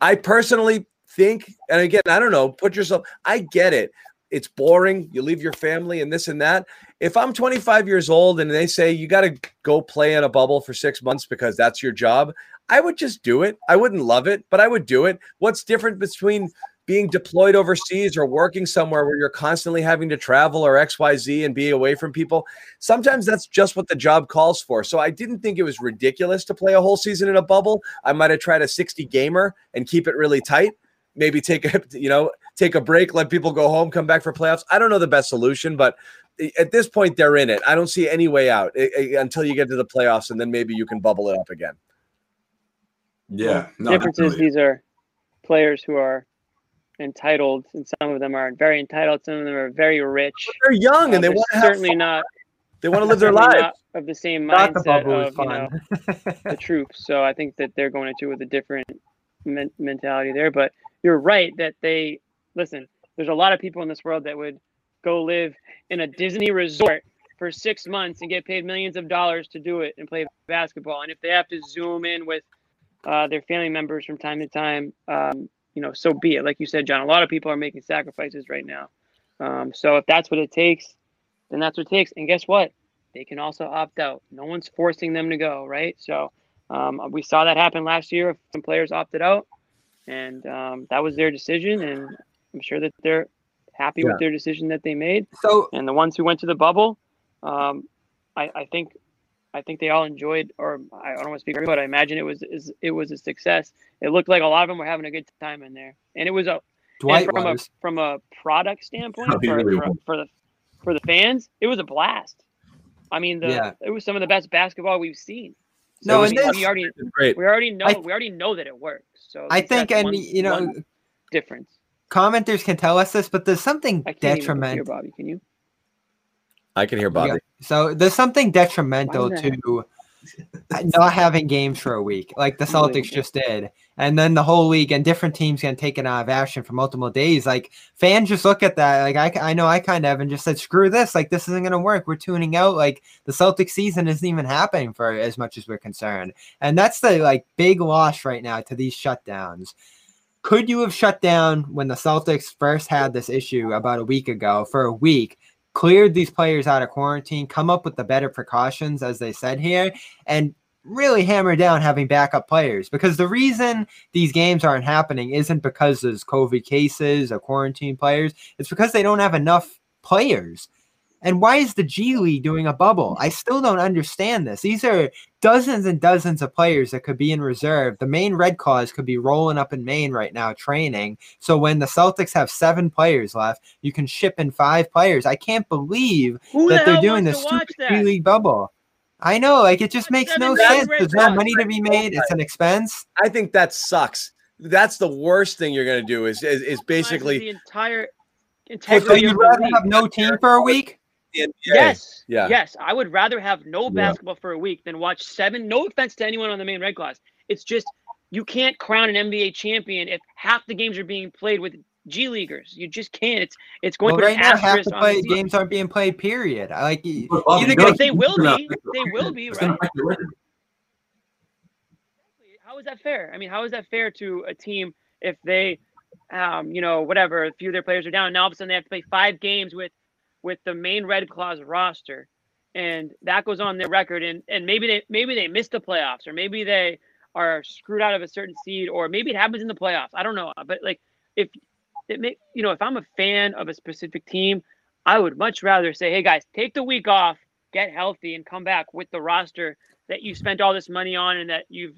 I personally think, and again, I don't know, put yourself, I get it. It's boring. You leave your family and this and that. If I'm 25 years old and they say you got to go play in a bubble for six months because that's your job, I would just do it. I wouldn't love it, but I would do it. What's different between being deployed overseas or working somewhere where you're constantly having to travel or XYZ and be away from people? Sometimes that's just what the job calls for. So I didn't think it was ridiculous to play a whole season in a bubble. I might have tried a 60 gamer and keep it really tight. Maybe take a, you know, take a break, let people go home, come back for playoffs. I don't know the best solution, but at this point they're in it. I don't see any way out until you get to the playoffs and then maybe you can bubble it up again. Yeah, no, difference is these are players who are entitled, and some of them are very entitled. Some of them are very rich. They're young Uh, and they want to have certainly fun. not. They want to live their lives. of the same Not the mindset of you know the troops. So I think that they're going into it with a different men- mentality there. But you're right that they listen. There's a lot of people in this world that would go live in a Disney resort for six months and get paid millions of dollars to do it and play basketball. And if they have to zoom in with uh, their family members from time to time, um, you know, so be it. Like you said, John, a lot of people are making sacrifices right now. Um, so if that's what it takes, then that's what it takes. And guess what? They can also opt out. No one's forcing them to go, right? So um, we saw that happen last year. Some players opted out, and um, that was their decision. And I'm sure that they're happy Yeah. with their decision that they made. So And the ones who went to the bubble, um, I, I think, I think they all enjoyed. Or I don't want to speak for everybody, but I imagine it was is it was a success. It looked like a lot of them were having a good time in there, and it was a Dwight from was. a from a product standpoint for, really for, for the for the fans, it was a blast. I mean, the Yeah. it was some of the best basketball we've seen. No, So, and I mean, this- we already we already know we already know that it works. So I think, and one- you know, difference. Commenters can tell us this, but there's something I can't hear detrimental. Bobby. Can you? I can hear Bobby. Yeah. So there's something detrimental Why is that? to uh, not having games for a week, like the Celtics just did, and then the whole league and different teams getting taken out of action for multiple days. Like fans just look at that. Like I, I know I kind of have and just said, screw this. Like this isn't gonna work. We're tuning out. Like the Celtic season isn't even happening for as much as we're concerned, and that's the like big loss right now to these shutdowns. Could you have shut down when the Celtics first had this issue about a week ago for a week? cleared these players out of quarantine, come up with the better precautions, as they said here, and really hammer down having backup players. Because the reason these games aren't happening isn't because there's COVID cases or quarantine players, it's because they don't have enough players. And why is the G League doing a bubble? I still don't understand this. These are dozens and dozens of players that could be in reserve. The Maine Red Claws could be rolling up in Maine right now training. So when the Celtics have seven players left, you can ship in five players. I can't believe Who that the they're doing wants this to watch stupid G? League bubble. I know, like it just makes no sense. There's no money to be made. It's an expense. I think that sucks. That's the worst thing you're gonna do is is, is basically the entire So integrity you'd rather have no team for a week? The NBA. Yes. Yeah. Yes. I would rather have no Yeah. basketball for a week than watch seven. No offense to anyone on the Maine Red Claws. It's just you can't crown an NBA champion if half the games are being played with G leaguers. You just can't. It's it's going Well, to put right now, half the play the games aren't being played. Period. I like you. But you know, They will be. They will be, right? affect the record. How is that fair? I mean, how is that fair to a team if they, um, you know, whatever, a few of their players are down, now all of a sudden they have to play five games with, with the Maine Red Claws roster, and that goes on their record, and and maybe they maybe they missed the playoffs, or maybe they are screwed out of a certain seed, or maybe it happens in the playoffs. I don't know, but like if it may, you know, if I'm a fan of a specific team, I would much rather say, hey guys, take the week off, get healthy, and come back with the roster that you spent all this money on and that you've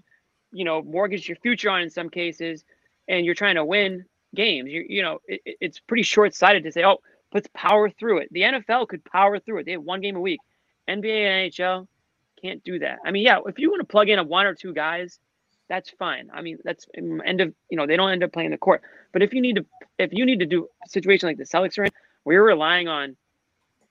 you know mortgaged your future on in some cases and you're trying to win games you, you know it, it- it's pretty short-sighted to say oh let's power through it. The nfl could power through it. They have one game a week. Nba and nhl can't do that. I mean yeah if you want to plug in a one or two guys that's fine. I mean that's end of you know they don't end up playing the court. But if you need to if you need to do a situation like the celtics are in where you're relying on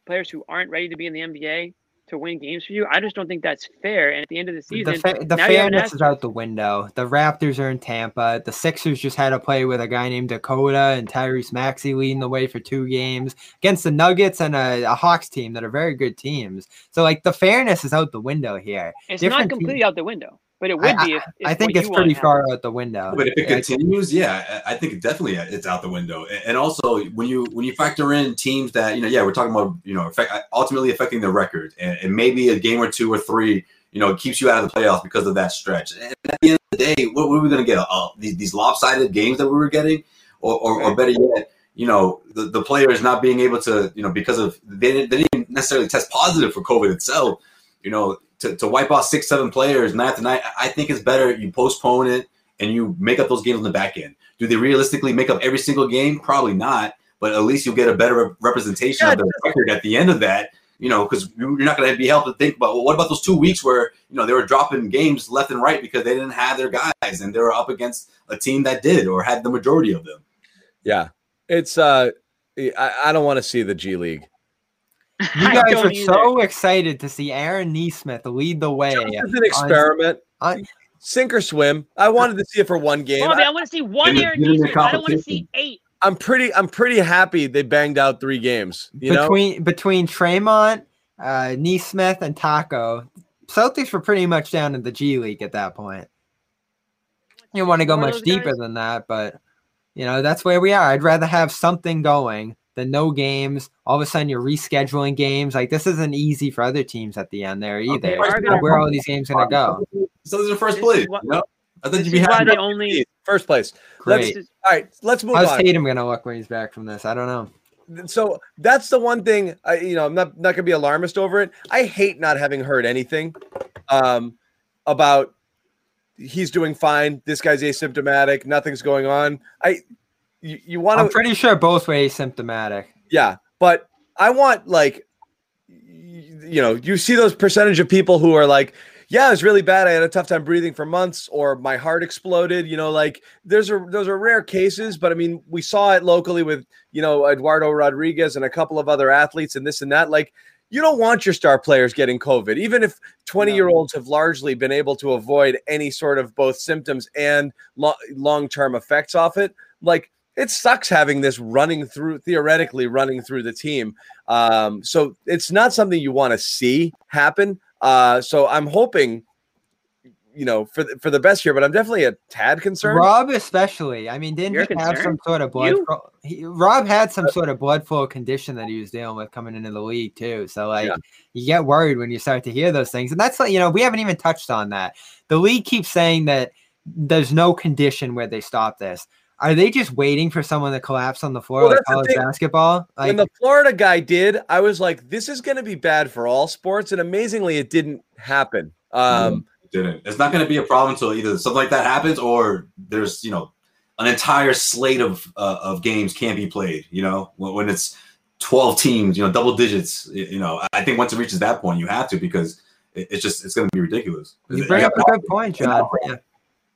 players who aren't ready to be in the nba to win games for you i just don't think that's fair and at the end of the season The, fa- the now you have an fairness is out the window. The Raptors are in Tampa. The Sixers just had to play with a guy named Dakota and Tyrese Maxey leading the way for two games against the Nuggets and a, a Hawks team that are very good teams. So, like, the fairness is out the window here. It's Different not completely out the window, but it would I- be if, if I think it's pretty happens. far out the window. But if it Yeah, continues, yeah, I I think definitely it's out the window. And- And also when you when you factor in teams that you know, yeah, we're talking about you know affect, ultimately affecting the record, and, and maybe a game or two or three, you know, keeps you out of the playoffs because of that stretch. And at the end of the day, what, what are we going to get? Uh, these, these lopsided games that we were getting, or or, or better yet, you know, the, the players not being able to, you know, because of they didn't, they didn't necessarily test positive for COVID itself. You know, to, to wipe out six, seven players night to night, I think it's better you postpone it and you make up those games on the back end. Do they realistically make up every single game? Probably not, but at least you'll get a better representation Yeah, of the record at the end of that. You know, because you're not going to be helped to think about well, what about those two weeks where you know they were dropping games left and right because they didn't have their guys and they were up against a team that did or had the majority of them. Yeah. It's uh I, I don't want to see the G League. You guys are either. so excited to see Aaron Nesmith lead the way. It's an experiment. on- Sink or swim. I wanted to see it for one game. Bobby, I, I want to see one Give Aaron give Nesmith. I don't want to see eight. I'm pretty I'm pretty happy they banged out three games. You know? between between Tremont uh, Nesmith, and Tacko. Celtics were pretty much down in the G League at that point. You don't want to go much deeper guys? than that, but you know that's where we are. I'd rather have something going than no games. All of a sudden, you're rescheduling games. Like this isn't easy for other teams at the end there either. are Like, gonna- where are all these games gonna go? So this is first place. is what- you know? I thought you'd be is why happy. they only. First place. Great. This is, All right, let's move How's on. Tatum gonna look when he's back from this? I don't know. so that's the one thing I, you know, I'm not not gonna be alarmist over it. I hate not having heard anything um, about he's doing fine. This guy's asymptomatic. Nothing's going on. I you, you want I'm to pretty sure both were asymptomatic. yeah, but I want like you know, you see those percentage of people who are like, yeah, it's really bad. I had a tough time breathing for months, or my heart exploded. You know, like there's a those are rare cases, but I mean, we saw it locally with you know Eduardo Rodriguez and a couple of other athletes and this and that. Like, you don't want your star players getting COVID, even if 20 year olds have largely been able to avoid any sort of both symptoms and lo- long term effects off it. Like, it sucks having this running through theoretically running through the team. Um, so it's not something you want to see happen. Uh, so I'm hoping, you know, for the, for the best here, but I'm definitely a tad concerned. Rob, especially. I mean, didn't You're he have some sort of blood? You? He, Rob had some sort of blood flow condition that he was dealing with coming into the league too. So like, Yeah. you get worried when you start to hear those things, and that's like you know we haven't even touched on that. The league keeps saying that there's no condition where they stop this. Are they just waiting for someone to collapse on the floor Well, like college basketball? Like, when the Florida guy did, I was like, this is going to be bad for all sports. And amazingly, it didn't happen. Um, didn't. It's not going to be a problem until either something like that happens or there's you know an entire slate of uh, of games can't be played. You know when, when it's twelve teams, you know double digits. You know I think once it reaches that point, you have to because it, it's just it's going to be ridiculous. You bring up a good point, John. Yeah.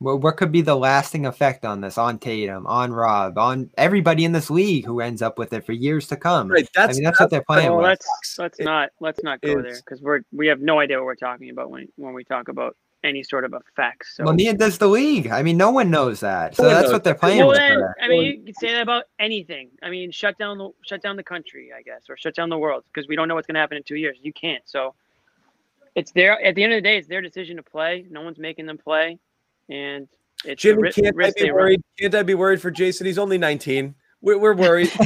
Well, what could be the lasting effect on this, on Tatum, on Rob, on everybody in this league who ends up with it for years to come? Right, I that's- mean, that's what they're playing well, with. let's let's It not let's not go there because we're we have no idea what we're talking about when when we talk about any sort of effects. So Well, neither does the league. I mean, no one knows that. So No that's knows what they're that. playing well, with. then. I mean, you can say that about anything. I mean, shut down the shut down the country, I guess, or shut down the world because we don't know what's going to happen in two years. You can't. So it's their at the end of the day, it's their decision to play. No one's making them play, and it's Jimmy, ri- can't I be worried? Can't I be worried for Jason? He's only 19. We're, we're worried.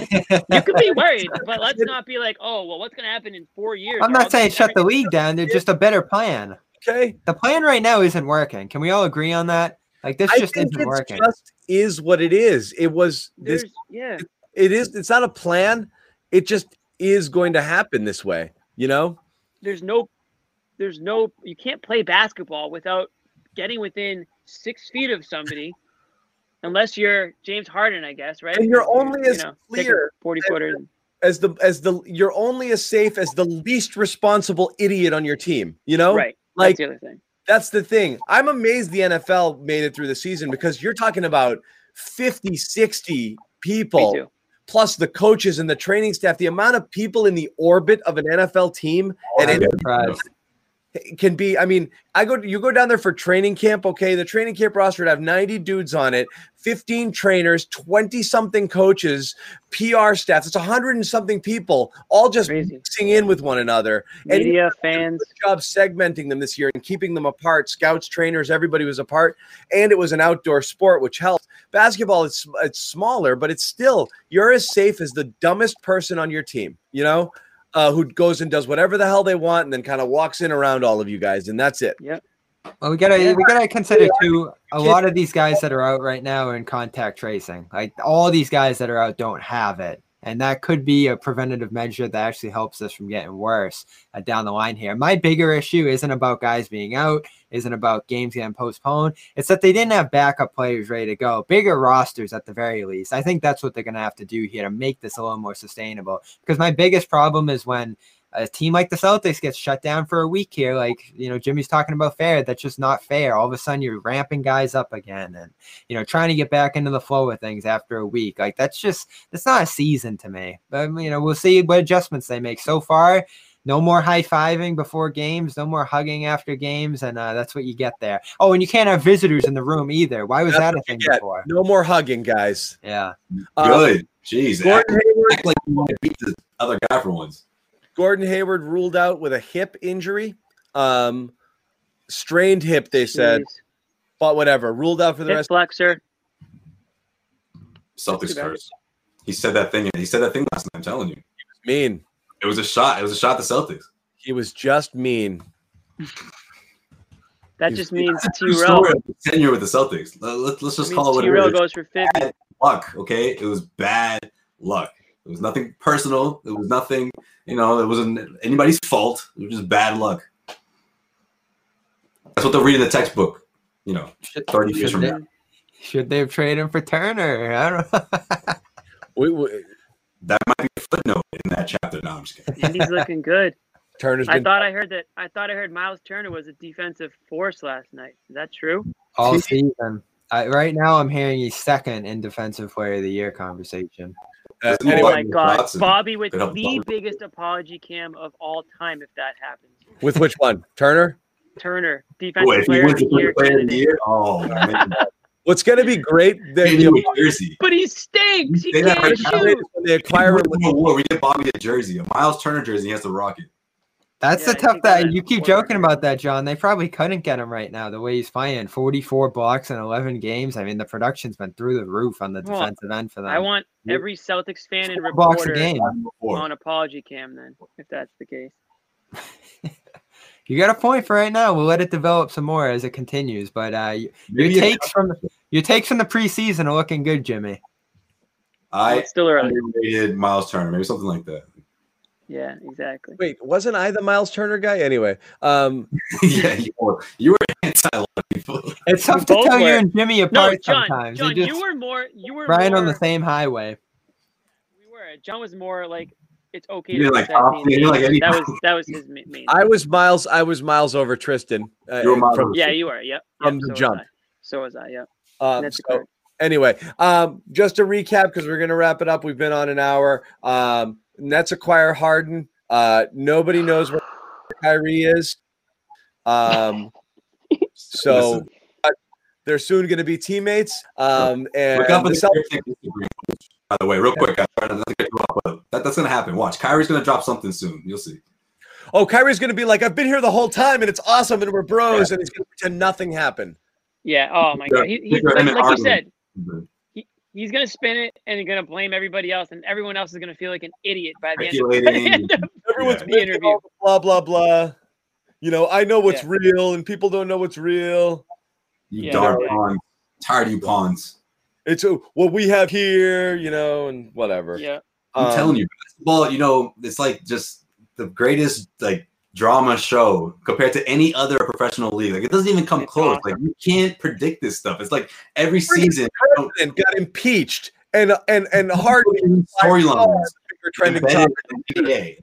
You could be worried, but let's not be like, oh, well, what's going to happen in four years? I'm not saying shut the league down. They're just a better plan. okay. The plan right now isn't working. Can we all agree on that? Like this I just think isn't it's working. just is what it is. It was this. There's, yeah, It is. It's not a plan. It just is going to happen this way. You know. there's no, there's no, you can't play basketball without getting within six feet of somebody, unless you're James Harden, I guess, right? And you're only you as know, clear forty as- footer. As the as the you're only as safe as the least responsible idiot on your team. You know. Right. Like That's the other thing. That's the thing. I'm amazed the NFL made it through the season because you're talking about 50, 60 people plus the coaches and the training staff. The amount of people in the orbit of an NFL team oh, and I'm it surprised. Can be. I mean, I go you go down there for training camp. Okay, the training camp roster would have 90 dudes on it, 15 trainers, 20 something coaches, PR staff. It's 100 and something people, all just Crazy. mixing in with one another. And Media, fans. good job segmenting them this year and keeping them apart. Scouts, trainers, everybody was apart, and it was an outdoor sport, which helped. Basketball, it's it's smaller, but it's still you're as safe as the dumbest person on your team. You know, uh, who goes and does whatever the hell they want, and then kind of walks in around all of you guys, and that's it. Yep. Well, we gotta we gotta consider too. A lot of these guys that are out right now are in contact tracing. Like all these guys that are out don't have it, and that could be a preventative measure that actually helps us from getting worse uh, down the line here. My bigger issue isn't about guys being out, isn't about games getting postponed. It's that they didn't have backup players ready to go, bigger rosters at the very least. I think that's what they're gonna have to do here to make this a little more sustainable. Because my biggest problem is when a team like the Celtics gets shut down for a week here, like you know Jimmy's talking about fair. That's just not fair. All of a sudden you're ramping guys up again, and you know trying to get back into the flow of things after a week. Like that's just that's not a season to me. But you know we'll see what adjustments they make. So far, no more high fiving before games, no more hugging after games, and uh, that's what you get there. Oh, and you can't have visitors in the room either. Why was That's that a thing get. before? No more hugging, guys. Yeah. Good. Jeez. Act, Gordon Hayward, act like you want to beat the other guy for once. Gordon Hayward ruled out with a hip injury. Um, strained hip, they said, Jeez. but whatever. Ruled out for the Hip rest. flexor. Celtics too bad. first. He said that thing. He said that thing last night. I'm telling you, He was Mean. it was a shot. It was a shot. at The Celtics. He was just mean. That He's- just means That's the T Row. story of his tenure with the Celtics. Let, let, us just call it what T it Row goes for fifty. Bad luck. Okay, it was bad luck. It was nothing personal. It was nothing. You know, it wasn't anybody's fault. It was just bad luck. That's what they'll read in the textbook. You know, Should, thirty years from they, now. should they have traded him for Turner? I don't know. We, we, That might be a footnote in that chapter. No, I'm just kidding. And he's looking good. Turner's I been thought I heard that. I thought I heard Miles Turner was a defensive force last night. Is that true? All season. I, right now, I'm hearing he's second in defensive player of the year conversation. Uh, Anyway, Oh anyway, my God, Watson Bobby with the Bobby. biggest apology cam of all time. If that happens, with which one? Turner? Turner, Boy, defensive if he player of the the year player of the year, oh man, What's going to be great? That, Give you know, a jersey. But he stinks. He Say that can't right now. shoot. when they acquire him, Win an we get Bobby a jersey, a Miles Turner jersey. He has the Rocket. That's Yeah, the tough think that that you keep forward. joking about that, John. They probably couldn't get him right now the way he's playing. 44 blocks in 11 games. I mean, the production's been through the roof on the Well, defensive end for them. I want every Celtics fan and Four blocks a reporter game. On apology cam. Then, if that's the case. You got a point for right now. We'll let it develop some more as it continues. But uh, y- your takes from your takes from the preseason are looking good, Jimmy. I it's still early. underrated Miles Turner, maybe something like that. Yeah, exactly. wait, wasn't I the Miles Turner guy? Anyway, um, yeah, you were, you were anti a lot of people. It's tough to both tell you and Jimmy No, apart John. sometimes. John, They just you were more. You were riding more, on the same highway. We were. John was more like it's okay You to like protect Opti, you didn't like That was that was his main. I was Miles. I was Miles over Tristan. Uh, You were Miles from- over- yeah, you were. Yep. From yep, the so was jump. I. So was I. Yep. um, That's so anyway, um, just to recap because we're gonna wrap it up. We've been on an hour. Um, Nets acquire Harden. Uh, nobody knows where Kyrie is. Um, so uh, they're soon going to be teammates. Um, and Look out for the the Celtics- Celtics Instagram post, By the way, real quick, guys, sorry, not to get you off, but that, that's gonna happen. Watch, Kyrie's gonna drop something soon. You'll see. oh, Kyrie's going to be like, I've been here the whole time, and it's awesome, and we're bros, and he's going to pretend nothing happened. Yeah. Oh my God. He, he, like, like you said, he's gonna spin it and he's gonna blame everybody else, and everyone else is gonna feel like an idiot by the end. Of, by the Speculating. end of Everyone's Yeah. the interview. all the blah blah blah. You know, I know what's Yeah. real, and people don't know what's real. You Yeah, darn yeah. pawns. Tired you pawns. It's uh, what we have here, you know, and whatever. Yeah. I'm Um, telling you, basketball, you know, it's like just the greatest like drama show compared to any other professional league. Like it doesn't even come close. Like you can't predict this stuff. It's like every season and got impeached, and and and Harden know, storylines. are trending embedded topic. in the NBA.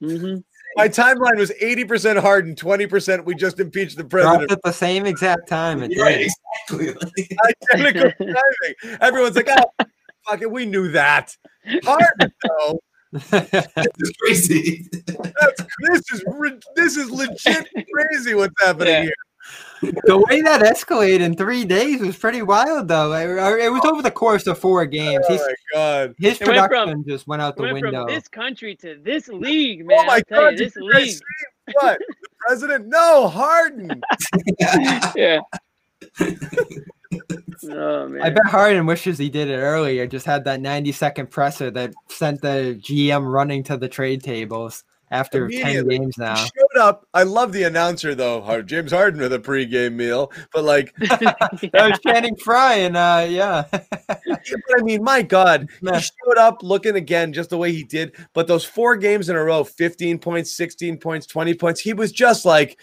hmm My timeline was eighty percent Harden, twenty percent we just impeached the Dropped president. at the same exact time. It Right, exactly. Identical timing. Everyone's like, "Oh, fuck it, we knew that." Harden, though, it's crazy. that's, this is re- this is legit crazy. What's happening Yeah. here? the way that escalated in three days was pretty wild, though. It, it was over the course of four games. Oh my god! his It went from- production just went out the Went window. from this country to this league, oh, man. oh my I'll god! you, this league. what the president? No, Harden. Yeah. oh man. I bet Harden wishes he did it earlier. Just had that 90 second presser that sent the GM running to the trade tables after 10 Immediately. games now. He showed up. I love the announcer though, James Harden with a pregame meal. But like, That was Channing Frye, and uh, yeah. but I mean, my God, he showed up looking again just the way he did. But those four games in a row 15 points, 16 points, 20 points he was just like,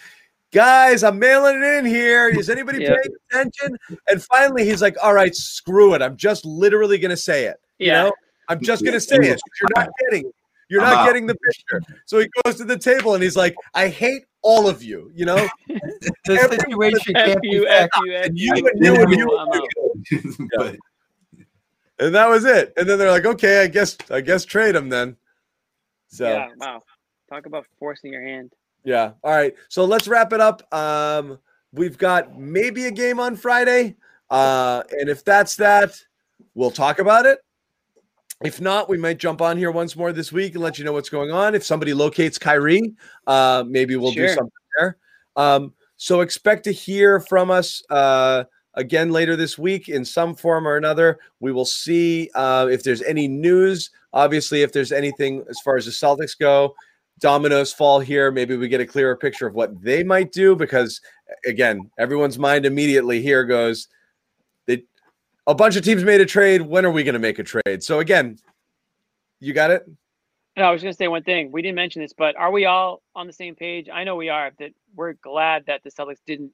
guys, I'm mailing it in here. Is anybody Yeah. paying attention? And finally, he's like, all right, screw it. I'm just literally going to say it. You Yeah. know, I'm just going to say it. You're not getting it. You're I'm not out. getting the picture. So he goes to the table and he's like, I hate all of you. You know, The situation F can't be you, F you, F and you. you and you and you. But And that was it. And then they're like, okay, I guess, I guess trade him then. So Yeah, wow. Talk about forcing your hand. Yeah. All right. So let's wrap it up. Um, we've got maybe a game on Friday. Uh, and if that's that, we'll talk about it. If not, we might jump on here once more this week and let you know what's going on. If somebody locates Kyrie, uh, maybe we'll do something there. Um, so expect to hear from us uh, again later this week in some form or another. We will see uh, if there's any news. Obviously, if there's anything as far as the Celtics go, dominoes fall here. Maybe we get a clearer picture of what they might do because, again, everyone's mind immediately here goes, they, a bunch of teams made a trade. When are we going to make a trade? So, again, you got it? No, I was going to say one thing. We didn't mention this, but are we all on the same page? I know we are. That we're glad that the Celtics didn't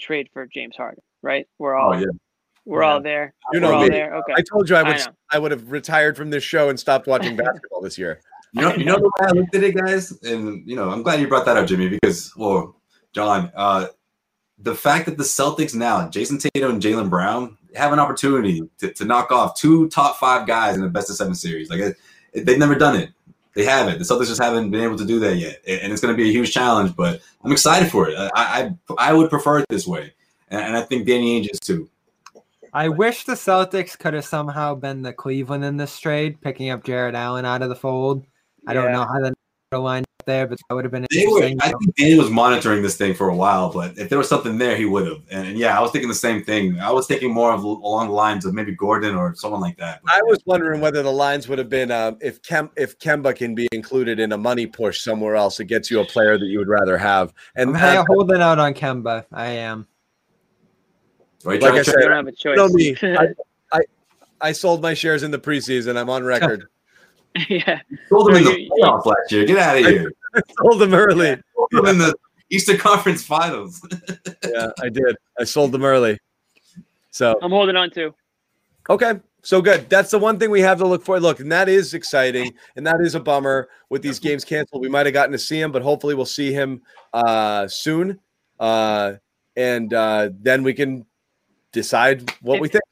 trade for James Harden, right? We're all Oh yeah. we're Yeah. all there. You we're know all me. there. Okay. I told you I would I. I, would have retired from this show and stopped watching basketball this year. You know, you know the way I looked at it, guys, and you know, I'm glad you brought that up, Jimmy, because well, John, uh, the fact that the Celtics now, Jayson Tatum and Jaylen Brown, have an opportunity to, to knock off two top five guys in the best of seven series. Like it, it- they've never done it. They haven't. The Celtics just haven't been able to do that yet, and it's going to be a huge challenge. But I'm excited for it. I I, I would prefer it this way, and, and I think Danny Ainge is too. I wish the Celtics could have somehow been the Cleveland in this trade, picking up Jarrett Allen out of the fold. I don't know how the line up there, but that would have been They were, interesting. I think Danny was monitoring this thing for a while, but if there was something there, he would have. And, and yeah, I was thinking the same thing. I was thinking more of along the lines of maybe Gordon or someone like that. But I was wondering whether the lines would have been um, if Kem if Kemba can be included in a money push somewhere else, it gets you a player that you would rather have. And I'm uh, holding out on Kemba. I am. Are like I said, you don't have a choice. me, I, I I sold my shares in the preseason. I'm on record. yeah. sold him in the you- playoffs last year. Get out of here. sold them early. Sold him in the Eastern Conference Finals. Yeah, I did. I sold them early. So I'm holding on to. Okay. So good. That's the one thing we have to look for. Look, and that is exciting, and that is a bummer with these games canceled. We might have gotten to see him, but hopefully we'll see him uh, soon, uh, and uh, then we can decide what we think.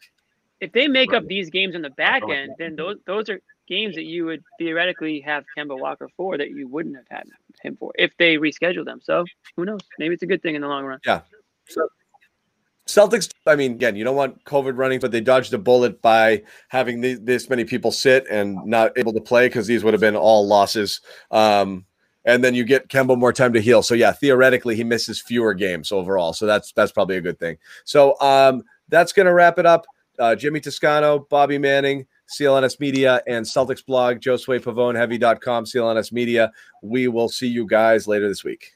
If they make up these games on the back end, then those those are games that you would theoretically have Kemba Walker for that you wouldn't have had him for if they reschedule them. So who knows? Maybe it's a good thing in the long run. Yeah. So Celtics, I mean, again, you don't want COVID running, but they dodged a bullet by having this many people sit and not able to play because these would have been all losses. Um, and then you get Kemba more time to heal. So yeah, theoretically, he misses fewer games overall. So that's that's probably a good thing. So um, that's gonna wrap it up. Uh, Jimmy Toscano, Bobby Manning, CLNS Media, and Celtics blog, Josue Pavone, Heavy.com, CLNS Media. We will see you guys later this week.